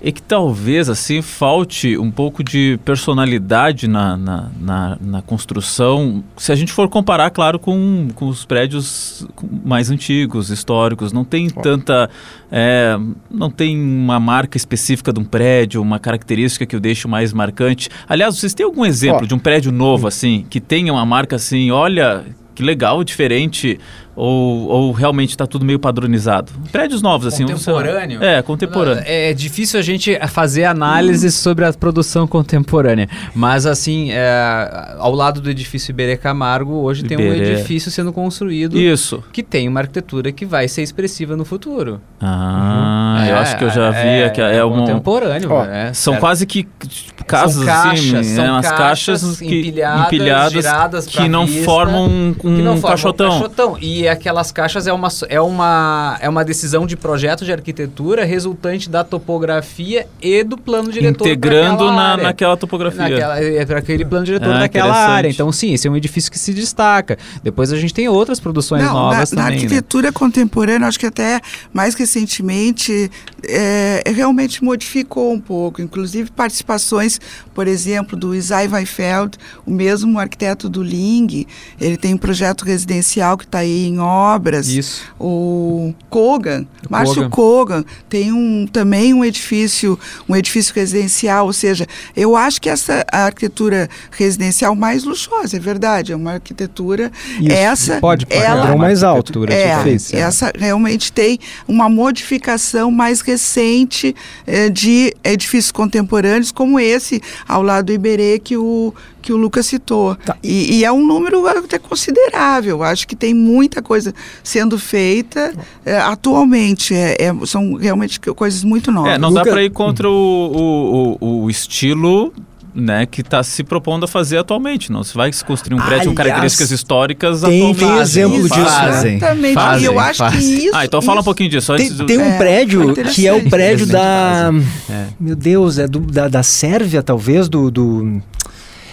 é que talvez assim falte um pouco de personalidade na, na, na, na construção, se a gente for comparar, claro, com, com os prédios mais antigos, históricos. Não tem tanta. é, não tem uma marca específica de um prédio, uma característica que o deixe mais marcante. Aliás, vocês têm algum exemplo Ó. de um prédio novo, assim, que tenha uma marca assim, olha. Que legal, diferente, ou, ou realmente está tudo meio padronizado? Prédios novos, assim. você- Contemporâneo? É, contemporâneo. É difícil a gente fazer análise sobre a produção contemporânea, mas assim, é, ao lado do edifício Iberê Camargo, hoje tem um Iberê. edifício sendo construído Isso. que tem uma arquitetura que vai ser expressiva no futuro. Ah, eu É, acho que eu já vi é, que é, um, contemporâneo. Ó, é, são certo. quase que casas são caixas, assim, são né, umas caixas, caixas que, empilhadas, empilhadas giradas que não vista, formam um, que não um caixotão. E aquelas caixas é uma, é, uma, é uma decisão de projeto de arquitetura resultante da topografia e do plano diretor Integrando na, área. naquela topografia. Naquela, é para aquele plano diretor Ah, daquela área. Então, sim, esse é um edifício que se destaca. Depois a gente tem outras produções Não, novas na, na também. né? arquitetura contemporânea, acho que até mais recentemente é, realmente modificou um pouco, inclusive participações, por exemplo, do Isai Weifeld, o mesmo arquiteto do Ling, ele tem um projeto residencial que está aí em obras. Isso. O Kogan, O Márcio Kogan. Kogan, tem um, também um edifício, um edifício residencial, ou seja, eu acho que essa arquitetura residencial mais luxuosa, é verdade, é uma arquitetura Isso, essa Pode ela Padrão mais alto. é, diferenciada. essa realmente tem uma modificação mais recente eh, de edifícios contemporâneos, como esse ao lado do Iberê que o, que o Lucas citou. Tá. E, e é um número até considerável. Acho que tem muita coisa sendo feita eh, atualmente. É, é- são realmente coisas muito novas. É, não dá Luca- para ir contra o, o, o, o estilo né, que está se propondo a fazer atualmente. Não se vai se construir um prédio com Aliás, características históricas tem- atualmente. tem exemplo disso, né? Fazem, Exatamente. fazem, e eu acho fazem. que isso. Ah, então fala um isso- pouquinho disso. Tem, Antes do... tem um É, prédio que é o prédio da. É. Meu Deus, é do, da, da Sérvia, talvez, do. do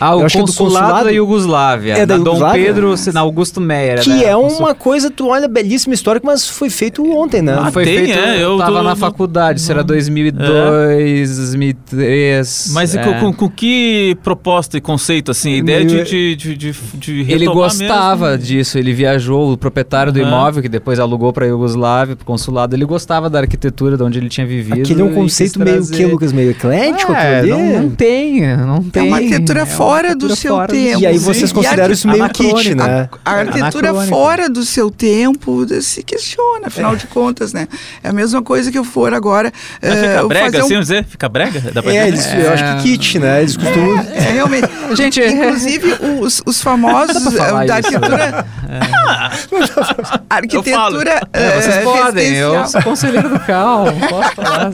Ah, o é do consulado, consulado- da Iugoslávia. É da na Dom? Pedro, na Augusto Meyer. que né? é Consul- uma coisa, tu olha, belíssima história, mas foi feito ontem, né? Ah, foi tem, feito, é, eu tava tô- na faculdade, isso era 2002, 2003. Mas é. com, com- com que proposta e conceito, assim? A ideia de, de, de, de, de Ele gostava mesmo? disso, ele viajou, o proprietário do Aham. imóvel, que depois alugou para a Iugoslávia, para o consulado, ele gostava da arquitetura, de onde ele tinha vivido. Aquele é um conceito meio trazer. que, Lucas, meio eclético, É, não, não tem, não tem. É uma arquitetura fora do seu fora tempo. E aí Sim. vocês E consideram isso meio kit, né? A arquitetura Anacrônico. fora do seu tempo se questiona, afinal de contas, né? É a mesma coisa que eu for agora. Mas eh, fica eu brega, fazer um- assim, vamos dizer? Fica brega? Dá pra É, eles, eu acho que kit, né? Eles costumam. É, realmente. Gente, Inclusive, os, os famosos eh, da isso, arquitetura. arquitetura. É, vocês eh, podem, eu sou conselheiro do CAL, posso falar.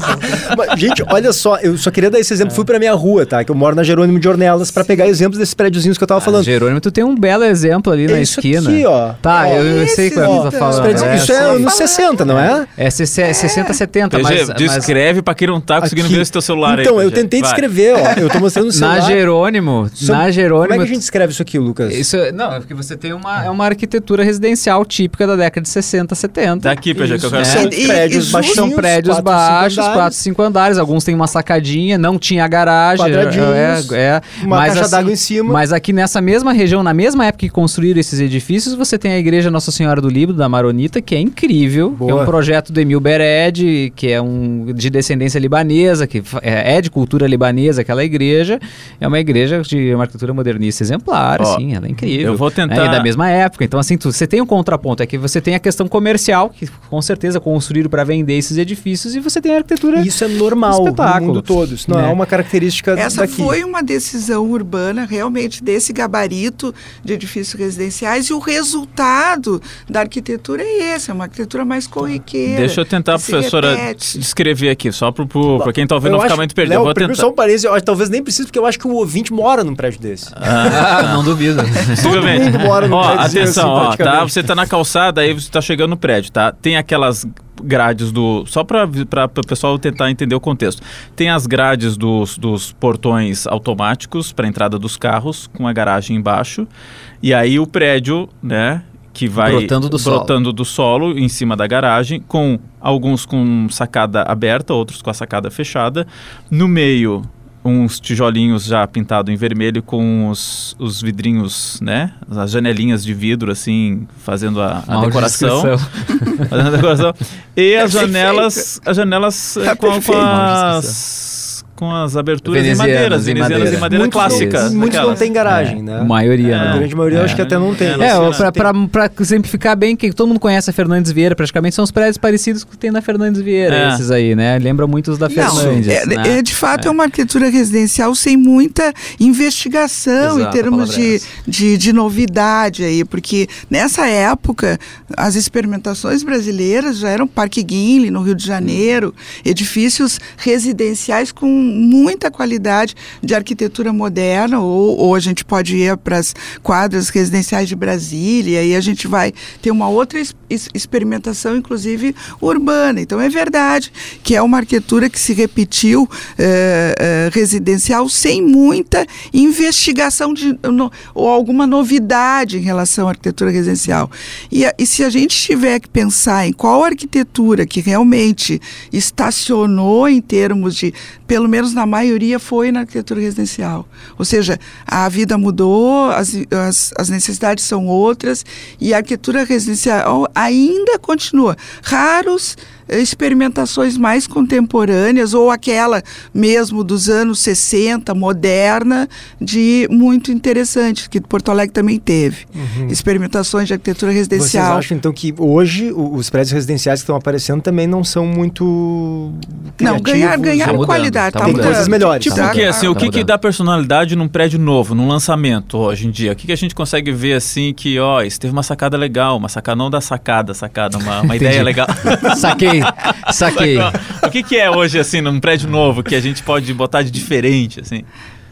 Mas, gente, olha só, eu só queria dar esse exemplo. Fui pra minha rua, tá? Que eu moro na Jerônimo de Ornelas, pra pegar exemplos desses prédiozinhos que eu tava falando. Jerônimo, tu tem um belo exemplo ali na É isso esquina. aqui, ó. Tá, Ó, eu, eu sei é que ó, tá falando. isso é só anos falar. 60, não é? É 60, 70, PG, mas, mas descreve pra quem não tá conseguindo Aqui. ver esse teu celular aí. Então, eu tentei Vai. descrever, ó. Eu tô mostrando o celular. na Jerônimo, Isso- na Jerônimo... Como é que a gente escreve isso aqui, Lucas? Isso, não, é porque você tem uma, é uma arquitetura residencial típica da década de 60, 70. Daqui, PG, que eu quero Isso. saber. São prédios baixinhos, São prédios quatro, cinco baixos, andares. 4, 5 andares. Alguns têm uma sacadinha, não tinha garagem. Quadradinhos, é, é, uma mas caixa d'água em cima. Mas aqui nessa mesma região, na mesma época que construíram esses edifícios, você tem a Igreja Nossa Senhora do Líbano, da Maronita, que é incrível. É Boa. um projeto do Emil Bered, que é um de descendência libanesa, que é, é de cultura libanesa, aquela igreja. É uma igreja de uma arquitetura modernista exemplar, Ó, assim, ela é incrível. eu vou tentar- né, E da mesma época. Então, assim, tu- você tem um contraponto. É que você tem a questão comercial, que com certeza construíram para vender esses edifícios, e você tem a arquitetura. Isso é normal Espetáculo. no mundo todo. Isso não é, É. uma característica Essa daqui. foi uma decisão urbana realmente desse gabarito de edifícios residenciais e o resultado da arquitetura é esse, é uma arquitetura mais corriqueira. Deixa eu tentar, professora, repete. descrever aqui, só pro, pro, pra quem tá ouvindo não ficar muito perdido. Léo, eu vou primeiro, tentar. Só um parênteses, eu acho- talvez nem precise, porque eu acho que o ouvinte mora num prédio desse. Ah, não duvido. Possivelmente. mundo mora num Ó, prédiozinho atenção, assim, ó, tá? Você tá na calçada, aí você tá chegando no prédio, tá? Tem aquelas grades do. Só para o pessoal tentar entender o contexto. Tem as grades dos, dos portões automáticos para entrada dos carros, com a garagem embaixo. E aí o prédio, né? Que vai Brotando do solo. brotando do solo em cima da garagem, com alguns com sacada aberta, outros com a sacada fechada. No meio, uns tijolinhos já pintados em vermelho com os, os vidrinhos, né? As janelinhas de vidro, assim, fazendo a, a decoração. Fazendo a decoração. E as perfeito. janelas, as janelas eh, Tá com, com as com as aberturas em madeiras, em venezianas madeira. em madeira muitos clássica. Não, muitos não têm garagem, É, né? A maioria, É. A grande maioria eu acho que até não tem. É, É, pra, pra, pra exemplificar bem, que todo mundo conhece a Fernandes Vieira, praticamente são os prédios parecidos com o que tem na Fernandes Vieira, É. esses aí, né? Lembra muito os da Não, Fernandes. é, né? é, de fato é. uma arquitetura residencial sem muita investigação Exato, em termos é de, de, de novidade aí, porque nessa época as experimentações brasileiras já eram Parque Guinle, no Rio de Janeiro, edifícios residenciais com muita qualidade de arquitetura moderna, ou, ou a gente pode ir para as quadras residenciais de Brasília, e a gente vai ter uma outra es, experimentação, inclusive urbana. Então é verdade que é uma arquitetura que se repetiu eh, eh, residencial sem muita investigação de, no, ou alguma novidade em relação à arquitetura residencial. E, e se a gente tiver que pensar em qual arquitetura que realmente estacionou em termos de, pelo menos na maioria, foi na arquitetura residencial. Ou seja, a vida mudou, as, as, as necessidades são outras e a arquitetura residencial ainda continua. Raros experimentações mais contemporâneas ou aquela mesmo dos anos 60, moderna, de muito interessante, que Porto Alegre também teve. Uhum. Experimentações de arquitetura residencial. Vocês acham então que hoje os prédios residenciais que estão aparecendo também não são muito Não, ganhar, ganhar tá qualidade, tá, tá mudando. coisas melhores. Tipo tá? o que, assim, tá o que, que dá personalidade num prédio novo, num lançamento hoje em dia? O que, que a gente consegue ver assim que, ó, isso teve uma sacada legal, uma sacada não da sacada, sacada, uma, uma ideia legal. Saquei. Saquei. o que, que é hoje, assim, num prédio novo que a gente pode botar de diferente, assim?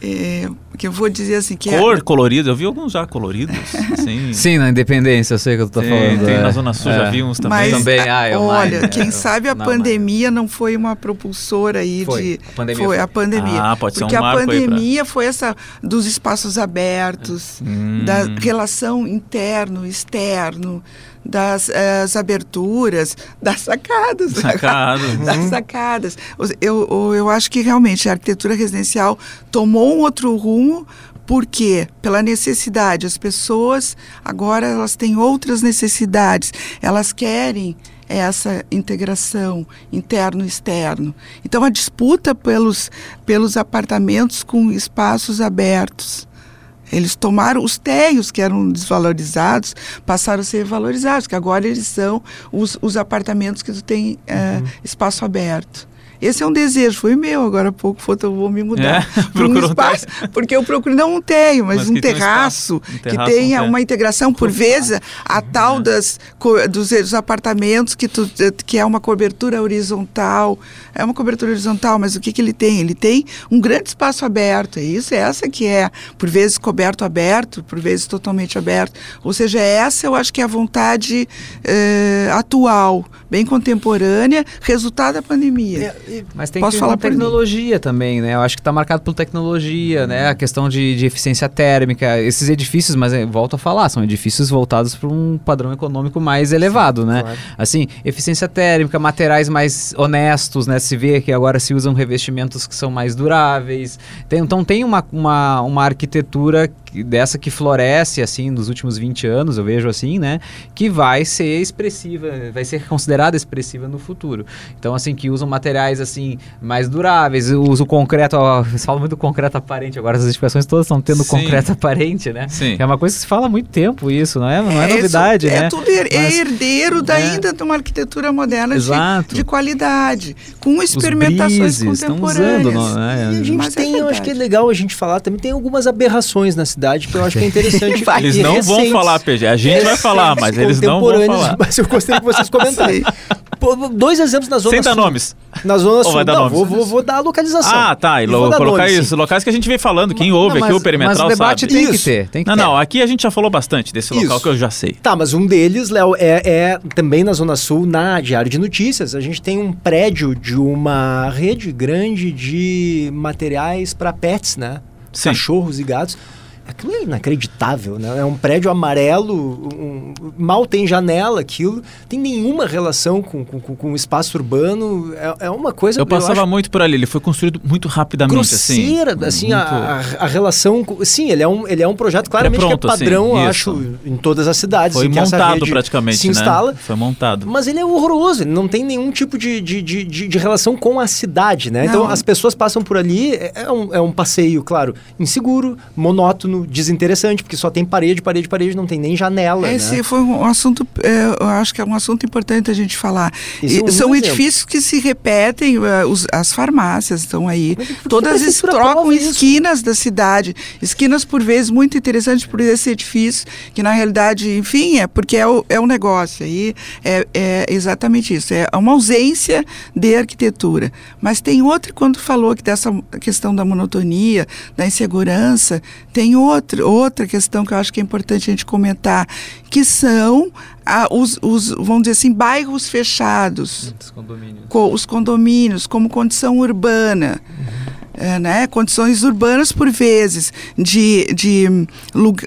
É, que eu vou dizer assim que cor é... colorida eu vi alguns já coloridos assim. sim na Independência eu sei que eu tô falando tem é. na zona sul é. já vi uns também Mas, também ah, eu olha mais, quem sabe a não, pandemia não foi uma propulsora aí foi. de a pandemia foi, foi, a pandemia ah, pode porque ser um a pandemia pra... foi essa dos espaços abertos hum. da relação interno externo das as aberturas, das sacadas. Sacadas. das uhum. sacadas. Eu, eu, eu acho que realmente a arquitetura residencial tomou um outro rumo porque pela necessidade as pessoas agora elas têm outras necessidades elas querem essa integração interno externo então a disputa pelos pelos apartamentos com espaços abertos eles tomaram os teios que eram desvalorizados, passaram a ser valorizados, que agora eles são os, os apartamentos que tu tem é, uhum. espaço aberto. Esse é um desejo, foi meu agora há pouco, eu vou me mudar. É, para um espaço, um porque eu procuro não um tenho, mas, mas um, terraço, um, terraço, que tenha uma integração por vezes a tal das dos, dos, apartamentos que tu, que é uma cobertura horizontal, é uma cobertura horizontal, mas o que que ele tem? Ele tem um grande espaço aberto, é isso, é essa que é por vezes coberto aberto, por vezes totalmente aberto, ou seja, essa eu acho que é a vontade eh, atual, bem contemporânea, resultado da pandemia. É, mas tem Posso que falar tecnologia também, né? Eu acho que está marcado por tecnologia, uhum. né? A questão de, de, eficiência térmica. Esses edifícios, mas eh, volto a falar, são edifícios voltados para um padrão econômico mais elevado, Sim, né? Claro. Assim, eficiência térmica, materiais mais honestos, né? Se vê que agora se usam revestimentos que são mais duráveis. Tem, então tem uma, uma, uma arquitetura dessa que floresce assim nos últimos 20 anos, eu vejo assim, né, que vai ser expressiva, vai ser considerada expressiva no futuro. Então assim que usam materiais assim mais duráveis, usa o concreto, ó, você fala muito do concreto aparente, agora as edificações todas estão tendo Sim. concreto aparente, né? Sim. É uma coisa que se fala há muito tempo isso, não é? Não é, é novidade, isso, né? É tudo her Mas, herdeiro da, é. ainda de uma arquitetura moderna de, de, qualidade, com experimentações contemporâneas. Usando, não, é? E a gente Mas é tem, é eu acho que é legal a gente falar também, tem algumas aberrações na cidade que eu acho que é interessante. eles não recentes, vão falar, PG. A gente vai falar, mas eles não vão falar. Mas eu gostaria que vocês comentassem. dois exemplos na zona Sem dar sul. nomes. Na zona sul. vai dar não, nomes? Vou, vou, vou, dar a localização. Ah, tá. E lo, colocar nomes, isso. Locais que a gente vem falando. Quem ouve não, mas, aqui o Perimetral mas o debate sabe. tem que ter. Tem que não, ter. não. Aqui a gente já falou bastante desse isso. local que eu já sei. Tá, mas um deles, Léo, é, é também na zona sul, na Diário de Notícias. A gente tem um prédio de uma rede grande de materiais para pets, né? Sim. Cachorros e gatos Aquilo é inacreditável, né? É um prédio amarelo, um, mal tem janela aquilo, tem nenhuma relação com, com, com o espaço urbano, é, é uma coisa... Eu passava eu muito por ali, ele foi construído muito rapidamente, assim. grosseira, assim. assim muito... a, a, relação... Sim, ele é um, ele é um projeto claramente que é padrão, assim, acho, em todas as cidades. Foi montado praticamente, se né? instala. Né? Foi montado. Mas ele é horroroso, ele não tem nenhum tipo de, de, de, de, de relação com a cidade, né? Então, não. Então as pessoas passam por ali, é, é um, é um passeio, claro, inseguro, monótono, desinteressante, porque só tem parede, parede, parede, não tem nem janela. Esse né? foi um assunto, é, eu acho que é um assunto importante a gente falar. É um são exemplo. edifícios que se repetem, uh, os- as farmácias estão aí, Mas todas prefeitura trocam esquinas da cidade, esquinas por vezes muito interessantes por esse edifício, que na realidade, enfim, é porque é o, é um negócio aí, é, é exatamente isso, é uma ausência de arquitetura. Mas tem outra, quando falou que dessa questão da monotonia, da insegurança, tem outra, outra questão que eu acho que é importante a gente comentar, que são ah, os, os, vamos dizer assim, bairros fechados Dos condomínios. co- os condomínios como condição urbana. é, né, condições urbanas por vezes de, de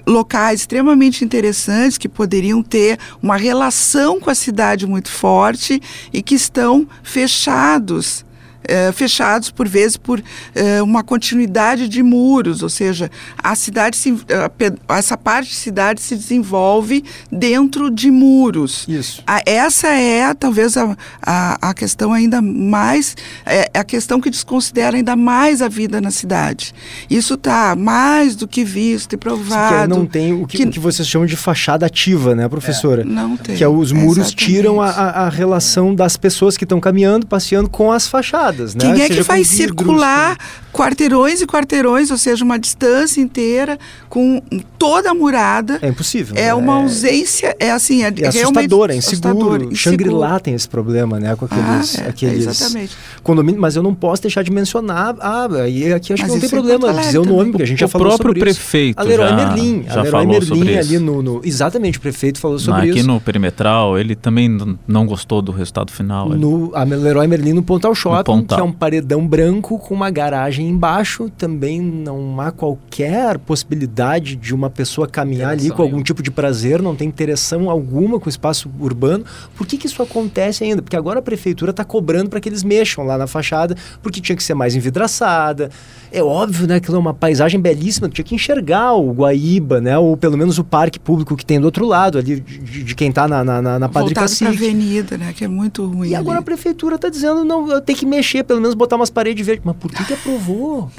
locais extremamente interessantes que poderiam ter uma relação com a cidade muito forte e que estão fechados é, fechados por vezes por é, uma continuidade de muros, ou seja, a cidade se, pe- essa parte de cidade se desenvolve dentro de muros. Isso. A- essa é talvez a, a, a questão ainda mais, é, a questão que desconsidera ainda mais a vida na cidade. Isso está mais do que visto e provado. não tem o que, que- o que vocês chamam de fachada ativa, né, professora? Não tem. Que é os muros Exatamente. tiram a- a relação das pessoas que estão caminhando, passeando com as fachadas, né? Quem é que vidros, circular quarteirões e quarteirões, ou seja, uma distância inteira com toda a murada? É impossível. É né? uma ausência, é assim, é, É realmente assustador, é inseguro. Shangri-La tem esse problema, né? Com aqueles. Ah, é, aqueles exatamente. condomínios, mas eu não posso deixar de mencionar. Ah, e aqui acho Mas que não tem é em problema dizer o nome, também. porque a gente já o falou próprio sobre isso. prefeito A Leroy já, Merlin. já a Leroy falou Merlin sobre ali isso. no, no- Exatamente, o prefeito falou sobre Aqui isso. no perimetral, ele também não gostou do resultado final. Ele- No, a Leroy Merlin no Pontal Shopping, Pontal. que é um paredão branco com uma garagem embaixo. Também não há qualquer possibilidade de uma pessoa caminhar ali com algum nenhuma. tipo de prazer, não tem interação alguma com o espaço urbano. Por que, que isso acontece ainda? Porque agora a prefeitura está cobrando para que eles mexam lá na fachada, porque tinha que ser mais envidraçada. É óbvio, né, que aquilo é uma paisagem belíssima, tinha que enxergar o Guaíba, né, ou pelo menos o parque público que tem do outro lado, ali de, de- quem está na, na, na, na Padre Voltado para a Cacique. avenida, né? Que é muito ruim. E agora a prefeitura está dizendo, não, tem que mexer, pelo menos botar umas paredes verdes. Mas por que que aprovou?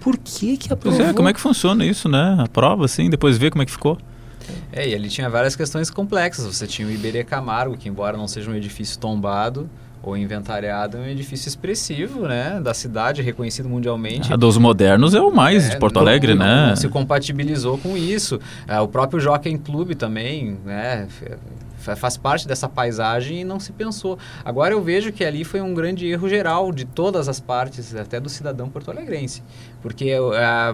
Por que que Pois aprovou? é, como é que funciona isso, né? A prova, assim, depois vê como é que ficou. É, e ele tinha várias questões complexas. Você tinha o Iberê Camargo, que embora não seja um edifício tombado ou inventariado, é um edifício expressivo, né, da cidade, reconhecido mundialmente. A dos modernos é o mais É, de Porto Alegre, não- né? não se compatibilizou com isso. É, o próprio Jockey Club também, né? Fa- Faz parte dessa paisagem e não se pensou. Agora eu vejo que ali foi um grande erro geral de todas as partes, até do cidadão porto-alegrense. Porque é,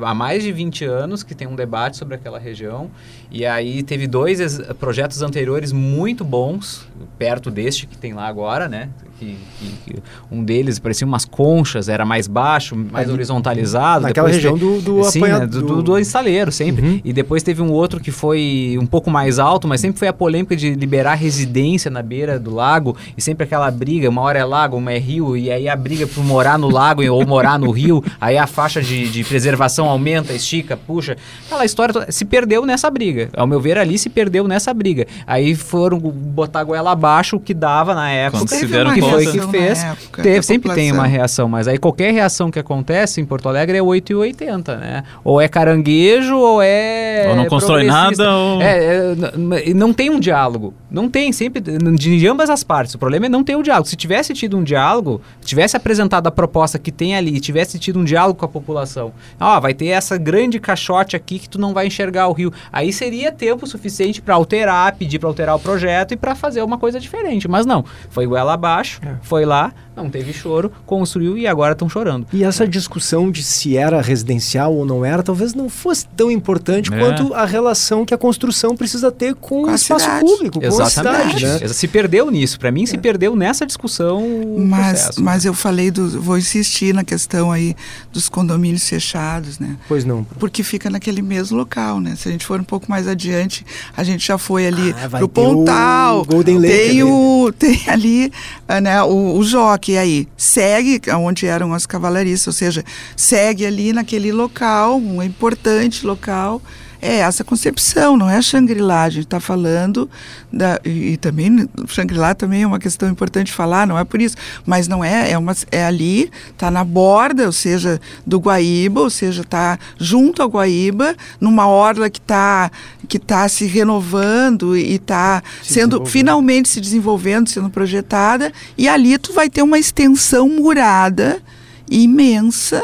há mais de 20 anos que tem um debate sobre aquela região e aí teve dois projetos anteriores muito bons, perto deste que tem lá agora, né? Que, que- que um deles parecia umas conchas, era mais baixo, mais Ali, horizontalizado. Naquela Depois região do, do Sim, apanha- né, do, do, do instaleiro, sempre. Uhum. E depois teve um outro que foi um pouco mais alto, mas sempre foi a polêmica de liberar residência na beira do lago e sempre aquela briga, uma hora é lago, uma é rio, e aí a briga por morar no lago ou morar no rio, aí a faixa de, de preservação aumenta, estica, puxa. Aquela história toda- se perdeu nessa briga. Ao meu ver, ali se perdeu nessa briga. Aí foram botar a goela abaixo o que dava na época. Quando se Teve deram que foi que fez. época Teve- da sempre tem uma reação, mas aí qualquer reação que acontece em Porto Alegre é 8,80, né? Ou é caranguejo ou é. Ou não constrói nada, ou- É, é, não tem um diálogo. Não tem, sempre. De ambas as partes. O problema é não ter o diálogo. Se tivesse tido um diálogo, tivesse apresentado a proposta que tem ali, tivesse tido um diálogo com a população. Ó, vai ter essa grande caixote aqui que tu não vai enxergar o rio. Aí seria tempo suficiente para alterar, pedir para alterar o projeto e para fazer uma coisa diferente. Mas não. Foi goela abaixo, É. foi lá, não teve choro, construiu e agora estão chorando. E essa discussão de se era residencial ou não era, talvez não fosse tão importante É. quanto a relação que a construção precisa ter com, Com o a espaço cidade. público, com a Exatamente. cidade, né? Se perdeu nisso. Para mim, se perdeu nessa discussão. Mas, processo. mas eu falei do. Vou insistir na questão aí dos condomínios fechados, né? Pois não. Porque fica naquele mesmo local, né? Se a gente for um pouco mais adiante, a gente já foi ali Ah, pro ter o Pontal. Golden Lake tem ali. o tem ali, ah, né, o, o jockey aí. Segue onde eram as cavalariças, ou seja, segue ali naquele local, um importante local. É essa concepção, não é Shangri-La. A gente está falando da e, e também Shangri-La também é uma questão importante falar, não é por isso, mas não é, é uma é ali, está na borda, ou seja, do Guaíba, ou seja, está junto ao Guaíba, numa orla que está que tá se renovando e está sendo finalmente se desenvolvendo, sendo projetada, e ali tu vai ter uma extensão murada imensa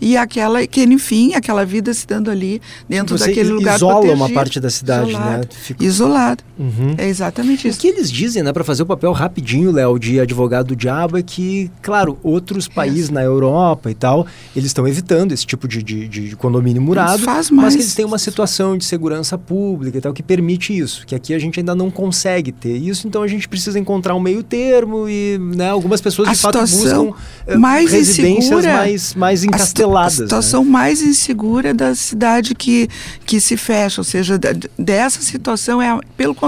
e aquela que enfim aquela vida se dando ali dentro Você daquele lugar isola protegido, uma parte da cidade, isolado, né? Fica- Isolado. Uhum. É exatamente O isso. que eles dizem, né, para fazer o papel rapidinho, Léo, de advogado do diabo, é que, claro, outros países na Europa e tal, eles estão evitando esse tipo de, de, de condomínio murado, faz mas mais- que eles têm uma situação de segurança pública e tal que permite isso, que aqui a gente ainda não consegue ter isso, então a gente precisa encontrar um meio termo e, né, algumas pessoas A de fato buscam eh, mais residências insegura, mais, mais encasteladas. A né? situação mais insegura da cidade que, que se fecha, ou seja, dessa situação é pelo contrário,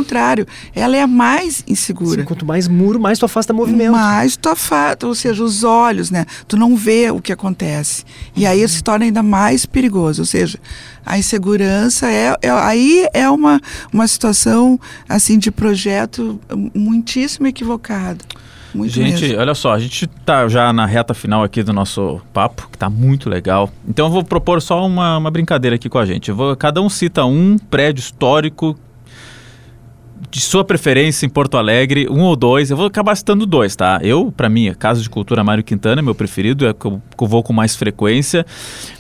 ela é a mais insegura. Assim, quanto mais muro, mais tu afasta movimento. Mas tu afasta, ou seja, os olhos, né? Tu não vê o que acontece. E aí se torna ainda mais perigoso. Ou seja, a insegurança é, é- aí é uma, uma situação assim de projeto muitíssimo equivocado. Muito gente, mesmo. olha só, a gente tá já na reta final aqui do nosso papo, que tá muito legal. Então eu vou propor só uma, uma brincadeira aqui com a gente. Eu vou, cada um cita um prédio histórico de sua preferência em Porto Alegre, um ou dois. Eu vou acabar citando dois, tá? Eu, pra mim, a Casa de Cultura Mário Quintana é meu preferido, é que eu, que eu vou com mais frequência.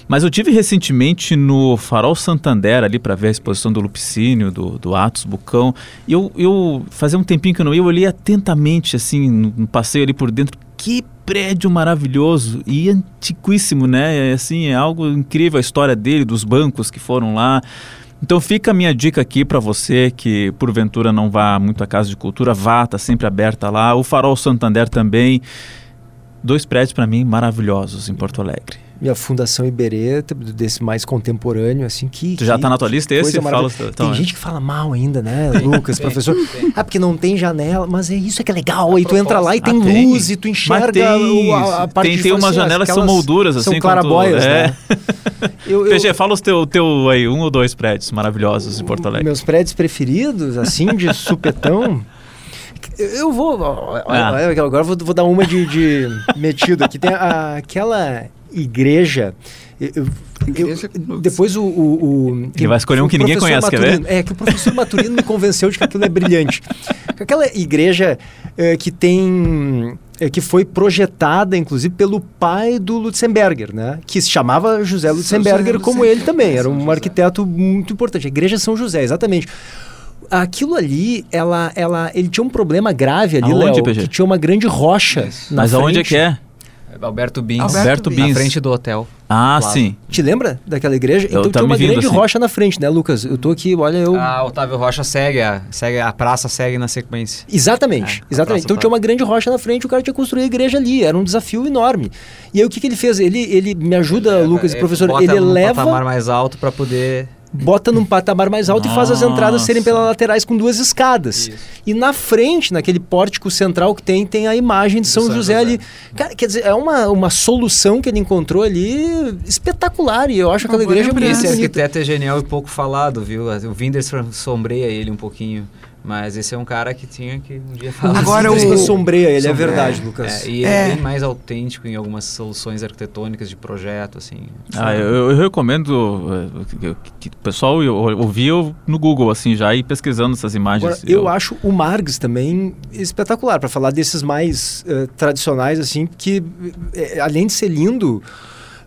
Mas eu tive recentemente no Farol Santander ali para ver a exposição do Lupicínio, do, do Atos Bucão. E eu, eu fazia um tempinho que eu não ia, eu olhei atentamente assim, no, no passeio ali por dentro. Que prédio maravilhoso e antiquíssimo, né? É, assim, é algo incrível a história dele, dos bancos que foram lá. Então fica a minha dica aqui para você que porventura não vá muito à Casa de Cultura, vá, tá sempre aberta lá. O Farol Santander também. Dois prédios para mim maravilhosos em Porto Alegre. E a Fundação Iberê, desse mais contemporâneo, assim, que... Tu já que- tá na tua lista esse? Fala, então, tem é. gente que fala mal ainda, né, Lucas, professor? Ah, porque não tem janela, mas é isso é que é legal. Aí tu entra lá e Ah, tem tem. luz e tu enxerga tem, o- a, a parte tem, de tem umas assim, janelas que são molduras assim. São clarabóias, tu- é. né? Eu, eu- PG, fala os teu, teu aí, um ou dois prédios maravilhosos em Porto Alegre. Meus prédios preferidos, assim, de supetão. Eu, vou. Ah. Agora eu vou, vou dar uma de, de metido aqui. Tem a- aquela igreja. eu- eu- depois o, o, o- Ele vai escolher um que ninguém professor conhece, quer ver? Maturino- É, que o professor Maturino me convenceu de que aquilo é brilhante. Aquela igreja eh, que tem. eh, que foi projetada, inclusive, pelo pai do Lutzenberger, né? Que se chamava José Lutzenberger, José como Lutzenberger, ele também. Era São um José. arquiteto muito importante. A igreja São José, exatamente. Aquilo ali, ela, ela, ele tinha um problema grave ali, Léo, que tinha uma grande rocha na Mas aonde é frente. que é? Alberto Bins. Alberto Alberto Bins. Na frente do hotel. Ah, Plaza. sim. Te lembra daquela igreja? Eu- então tá me uma grande assim. rocha na frente, né, Lucas? Eu tô aqui, olha, eu... Ah, Otávio Rocha segue a, segue a praça, segue na sequência. Exatamente, É, exatamente. Então tá- tinha uma grande rocha na frente, o cara tinha construído a igreja ali, era um desafio enorme. E aí o que, que ele fez? Ele, ele me ajuda, Lucas, É, professor, bota ele num leva, patamar mais alto para poder bota num patamar mais alto e faz as entradas serem Nossa. pelas laterais com duas escadas. Isso. E na frente, naquele pórtico central que tem, tem a imagem de São, São José, José. ali. Cara, quer dizer, é uma, uma solução que ele encontrou ali espetacular. E eu acho Uma aquela boa igreja muito. Esse arquiteto é genial e pouco falado, viu? O Whindersson sombreia ele um pouquinho. Mas esse é um cara que tinha que um dia falar. Agora Isso o- sombreia ele, é verdade, Lucas. É, e É. é bem mais autêntico em algumas soluções arquitetônicas de projeto, assim. Ah, eu, eu recomendo eh, que, o pessoal ou- ouvir no Google, assim, já ir pesquisando essas imagens. Agora, eu acho o Margs também espetacular, para falar desses mais eh, tradicionais, assim, que eh, além de ser lindo,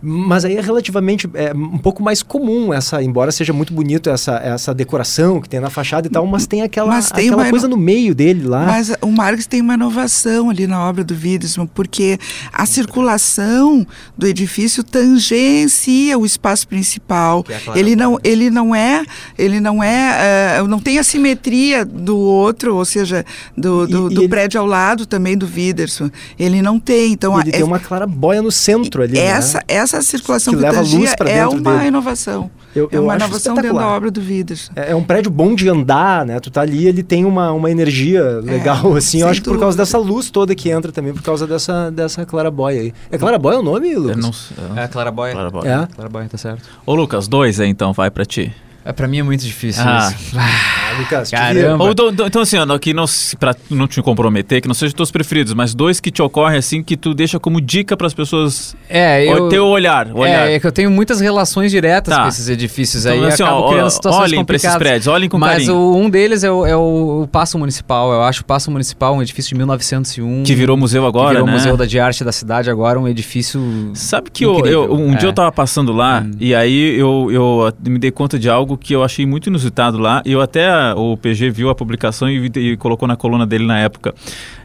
mas aí é relativamente é, um pouco mais comum essa, embora seja muito bonito essa, essa decoração que tem na fachada e tal, mas tem aquela, Mas tem aquela uma coisa no meio dele lá. Mas o Marx tem uma inovação ali na obra do Wittgenstein, porque a circulação do edifício tangencia o espaço principal. É a Clara Ele não, Boia. ele não é, ele não é, eh, não tem a simetria do outro, ou seja, do, do, E- e do ele- prédio ao lado também do Widerson. Ele não tem. Então, ele é- tem uma clarabóia no centro ali, essa, né? essa circulação Que leva luz pra é dentro uma dele. inovação. Eu- é eu uma acho inovação dentro da obra do Widerson. É é um prédio bom de andar, né? Tu tá ali, ele tem uma, uma energia legal, assim. Eu acho que por causa dúvida. dessa luz toda que entra também, por causa dessa, dessa clarabóia aí. É clarabóia o nome, Eu Lucas? não sei. É a Claraboia. Claraboia. É? Claraboia, tá certo. Ô Lucas, dois aí então, vai pra ti. É, pra mim é muito difícil Ah. isso. Ah, Lucas, te Caramba. vira. Ou, então, assim, ó, que não, pra não te comprometer, que não sejam teus preferidos, mas dois que te ocorrem assim que tu deixa como dica para as pessoas É, eu... ter o olhar. o olhar. É, é que eu tenho muitas relações diretas Tá. com esses edifícios Então, aí assim, acabo ó, criando situações olhem pra esses complicadas. prédios, olhem com Mas carinho. o- um deles é o, é o Paço Municipal. Eu acho o Paço Municipal um edifício de 1901. Que virou museu que agora, virou né? Museu da de Arte da cidade agora, um edifício... Sabe que eu, eu- um dia É. eu tava passando lá Hum. e aí eu, eu me dei conta de algo que eu achei muito inusitado lá. Eu até o PG viu a publicação e, e colocou na coluna dele na época.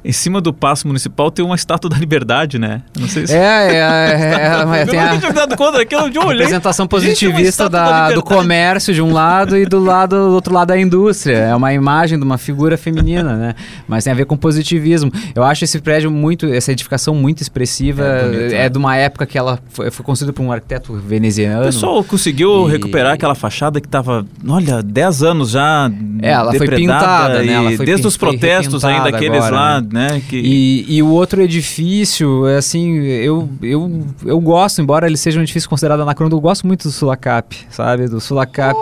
Em cima do Paço Municipal tem uma estátua da Liberdade, né? Não sei se É, é, é, é, eu tem a tinha me dado conta daquilo de um representação é positivista da da, do comércio de um lado e do lado do outro lado da indústria. É uma imagem de uma figura feminina, né? Mas tem a ver com positivismo. Eu acho esse prédio muito, essa edificação muito expressiva. É É, bonito, né? de uma época que ela foi, foi construída por um arquiteto O veneziano. pessoal conseguiu E- recuperar aquela fachada que tava, olha, 10 anos já É, ela foi pintada, né? e Ela foi desde pin- os protestos ainda aqueles agora, lá, né? né? Que... E, e o outro edifício, é assim, eu, eu, eu gosto, embora ele seja um edifício considerado anacrônico, eu gosto muito do Sulacap, sabe? Do Sulacap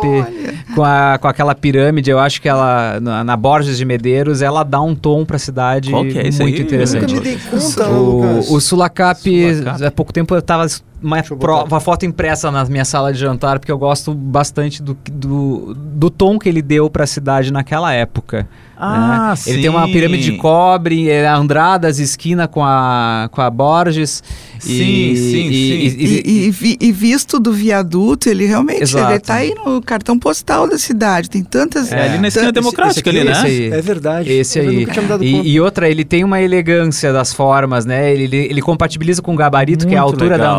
com, a, com aquela pirâmide, eu acho que ela, na, na Borges de Medeiros, ela dá um tom pra cidade Qual que é muito aí? interessante. Nunca me dei conta, Lucas. O, o Sulacap, Sulacap. há pouco tempo eu tava uma, pro- uma foto impressa na minha sala de jantar, porque eu gosto bastante do, do, do tom que ele deu pra cidade naquela época. Ah, né? Ele tem uma sim. pirâmide de cobre, é Andradas, esquina com a, com a Borges. Sim, e, sim, e- sim. e- E, e vi- e visto do viaduto, ele realmente Exato. ele tá aí no cartão postal da cidade. Tem tantas. É, ali na esquina democrática esse ali, aqui, né? esse aí. É verdade. Esse aí. E, e outra, ele tem uma elegância das formas, né? Ele, ele, ele compatibiliza com o gabarito, que é a Muito altura da legal.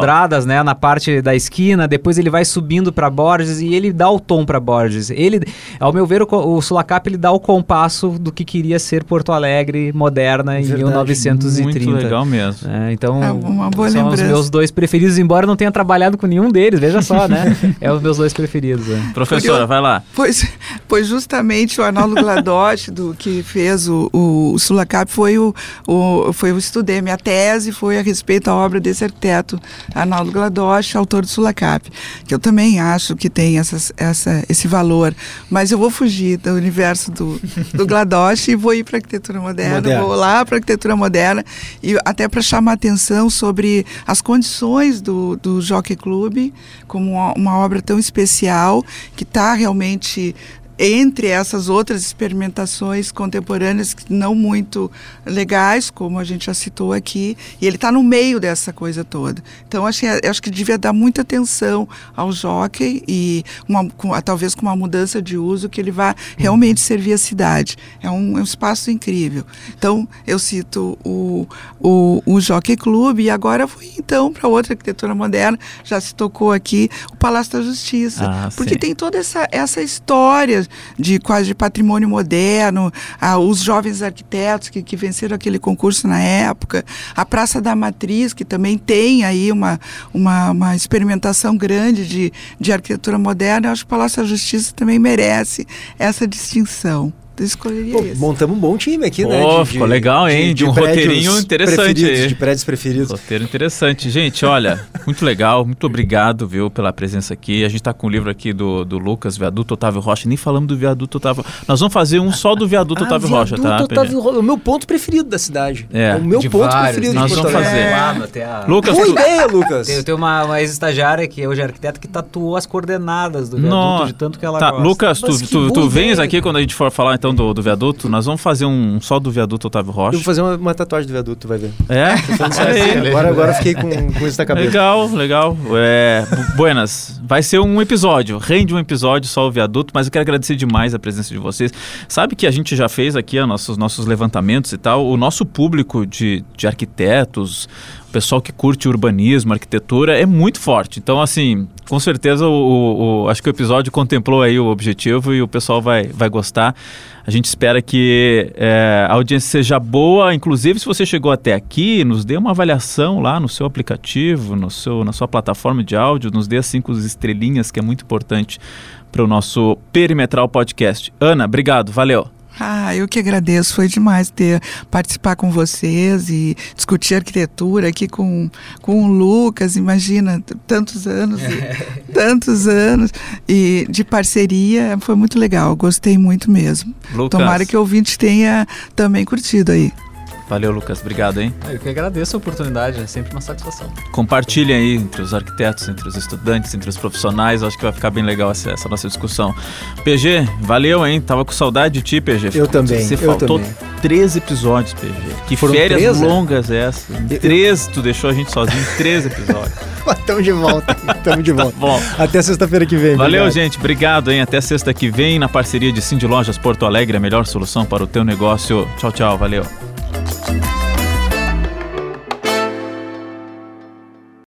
Né? Na parte da esquina. Depois ele vai subindo pra Borges e ele dá o tom pra Borges. Ele, ao meu ver, o, o Sulacap ele dá o compasso do que queria ser Porto Alegre moderna em Verdade, 1930. Muito legal mesmo. É, então, É uma boa são lembrança. os meus dois preferidos, embora eu não tenha trabalhado com nenhum deles, veja só, né? é os meus dois preferidos. é. Professora, Curioso. vai lá. Pois, pois justamente o Arnaldo Gladotti, do, que fez o, o, o Sulacap, foi o, o, foi o estudei. Minha tese foi a respeito da obra desse arquiteto, Arnaldo Gladotti, autor do Sulacap, que eu também acho que tem essas, essa, esse valor. Mas eu vou fugir do universo do, do Gladotti e vou ir para a arquitetura moderna, Moderna. vou lá para a arquitetura moderna, e até para chamar atenção sobre as condições do, do Jockey Club, como uma, uma obra tão especial, que está realmente entre essas outras experimentações contemporâneas não muito legais, como a gente já citou aqui, e ele está no meio dessa coisa toda. Então, acho, que- acho que devia dar muita atenção ao jockey e uma- com- talvez com uma mudança de uso que ele vá realmente servir a cidade. É um, é um espaço incrível. Então, eu cito o, o, o Jockey Club e agora fui então para outra arquitetura moderna, já se tocou aqui, o Palácio da Justiça. Ah, porque sim. tem toda essa, essa história de quase de patrimônio moderno, ah, os jovens arquitetos que, que venceram aquele concurso na época, a Praça da Matriz, que também tem aí uma, uma, uma experimentação grande de, de arquitetura moderna, eu acho que o Palácio da Justiça também merece essa distinção. Escolheria Pô, esse. montamos um bom time aqui, né? Pô, ficou legal, hein? De um prédios roteirinho interessante aí. De prédios preferidos. Roteiro interessante. Gente, olha, muito legal, muito obrigado, viu, pela presença aqui. A gente tá com o livro aqui do, do Lucas, Viaduto Otávio Rocha. Nem falamos do Viaduto Otávio Nós vamos fazer um só do Viaduto Ah, Otávio Rocha, tá? viaduto Otávio Rocha, o meu ponto preferido da cidade. É, o meu De ponto vários, preferido nós de vamos Porto Alegre. fazer. A- Lucas, Boa tu... ideia, Lucas. Tem, tem uma, uma ex-estagiária que hoje é arquiteta que tatuou as coordenadas do viaduto Nossa. de tanto que ela Tá, gosta. Lucas, tu, tu, tu vens aqui quando a gente for falar então do, do viaduto. Nós vamos fazer um só do viaduto Otávio Eu Rocha. vou fazer uma, uma tatuagem do viaduto, tu vai ver. É? Aí. Agora, agora eu fiquei com, com isso na cabeça. Legal, legal. É, Bu- Buenas, vai ser um episódio, rende um episódio só o viaduto, mas eu quero agradecer demais a presença de vocês. Sabe que a gente já fez aqui ó, nossos, nossos levantamentos e tal, o nosso público de, de arquitetos, pessoal que curte urbanismo, arquitetura, é muito forte. Então, assim, com certeza o, o- o- acho que o episódio contemplou aí o objetivo e o pessoal vai, vai gostar. A gente espera que é, a audiência seja boa. Inclusive, se você chegou até aqui, nos dê uma avaliação lá no seu aplicativo, no seu, na sua plataforma de áudio, nos dê as cinco estrelinhas, que é muito importante para o nosso Perimetral Podcast. Ana, obrigado, valeu. Ah, eu que agradeço. Foi demais ter participar com vocês e discutir arquitetura aqui com, com o Lucas. Imagina, tantos anos, e, tantos anos e de parceria. Foi muito legal. Gostei muito mesmo. Lucas. Tomara que o ouvinte tenha também curtido aí. Valeu, Lucas. Obrigado, hein? Eu que agradeço a oportunidade, é sempre uma satisfação. Compartilhem aí entre os arquitetos, entre os estudantes, entre os profissionais. Acho que vai ficar bem legal essa, essa nossa discussão. PG, valeu, hein? Tava com saudade de ti, PG. Eu também, Você eu faltou também. três episódios, PG. Que Foram férias três, né? longas essas. Eu- Três, tu deixou a gente sozinho em três episódios. Tamo de volta. Tamo de volta. Tá Bom, Até sexta-feira que vem. valeu, obrigado. gente. Obrigado, hein? Até sexta que vem na parceria de Cindy Lojas Porto Alegre, a melhor solução para o teu negócio. Tchau, tchau. Valeu. Thank you.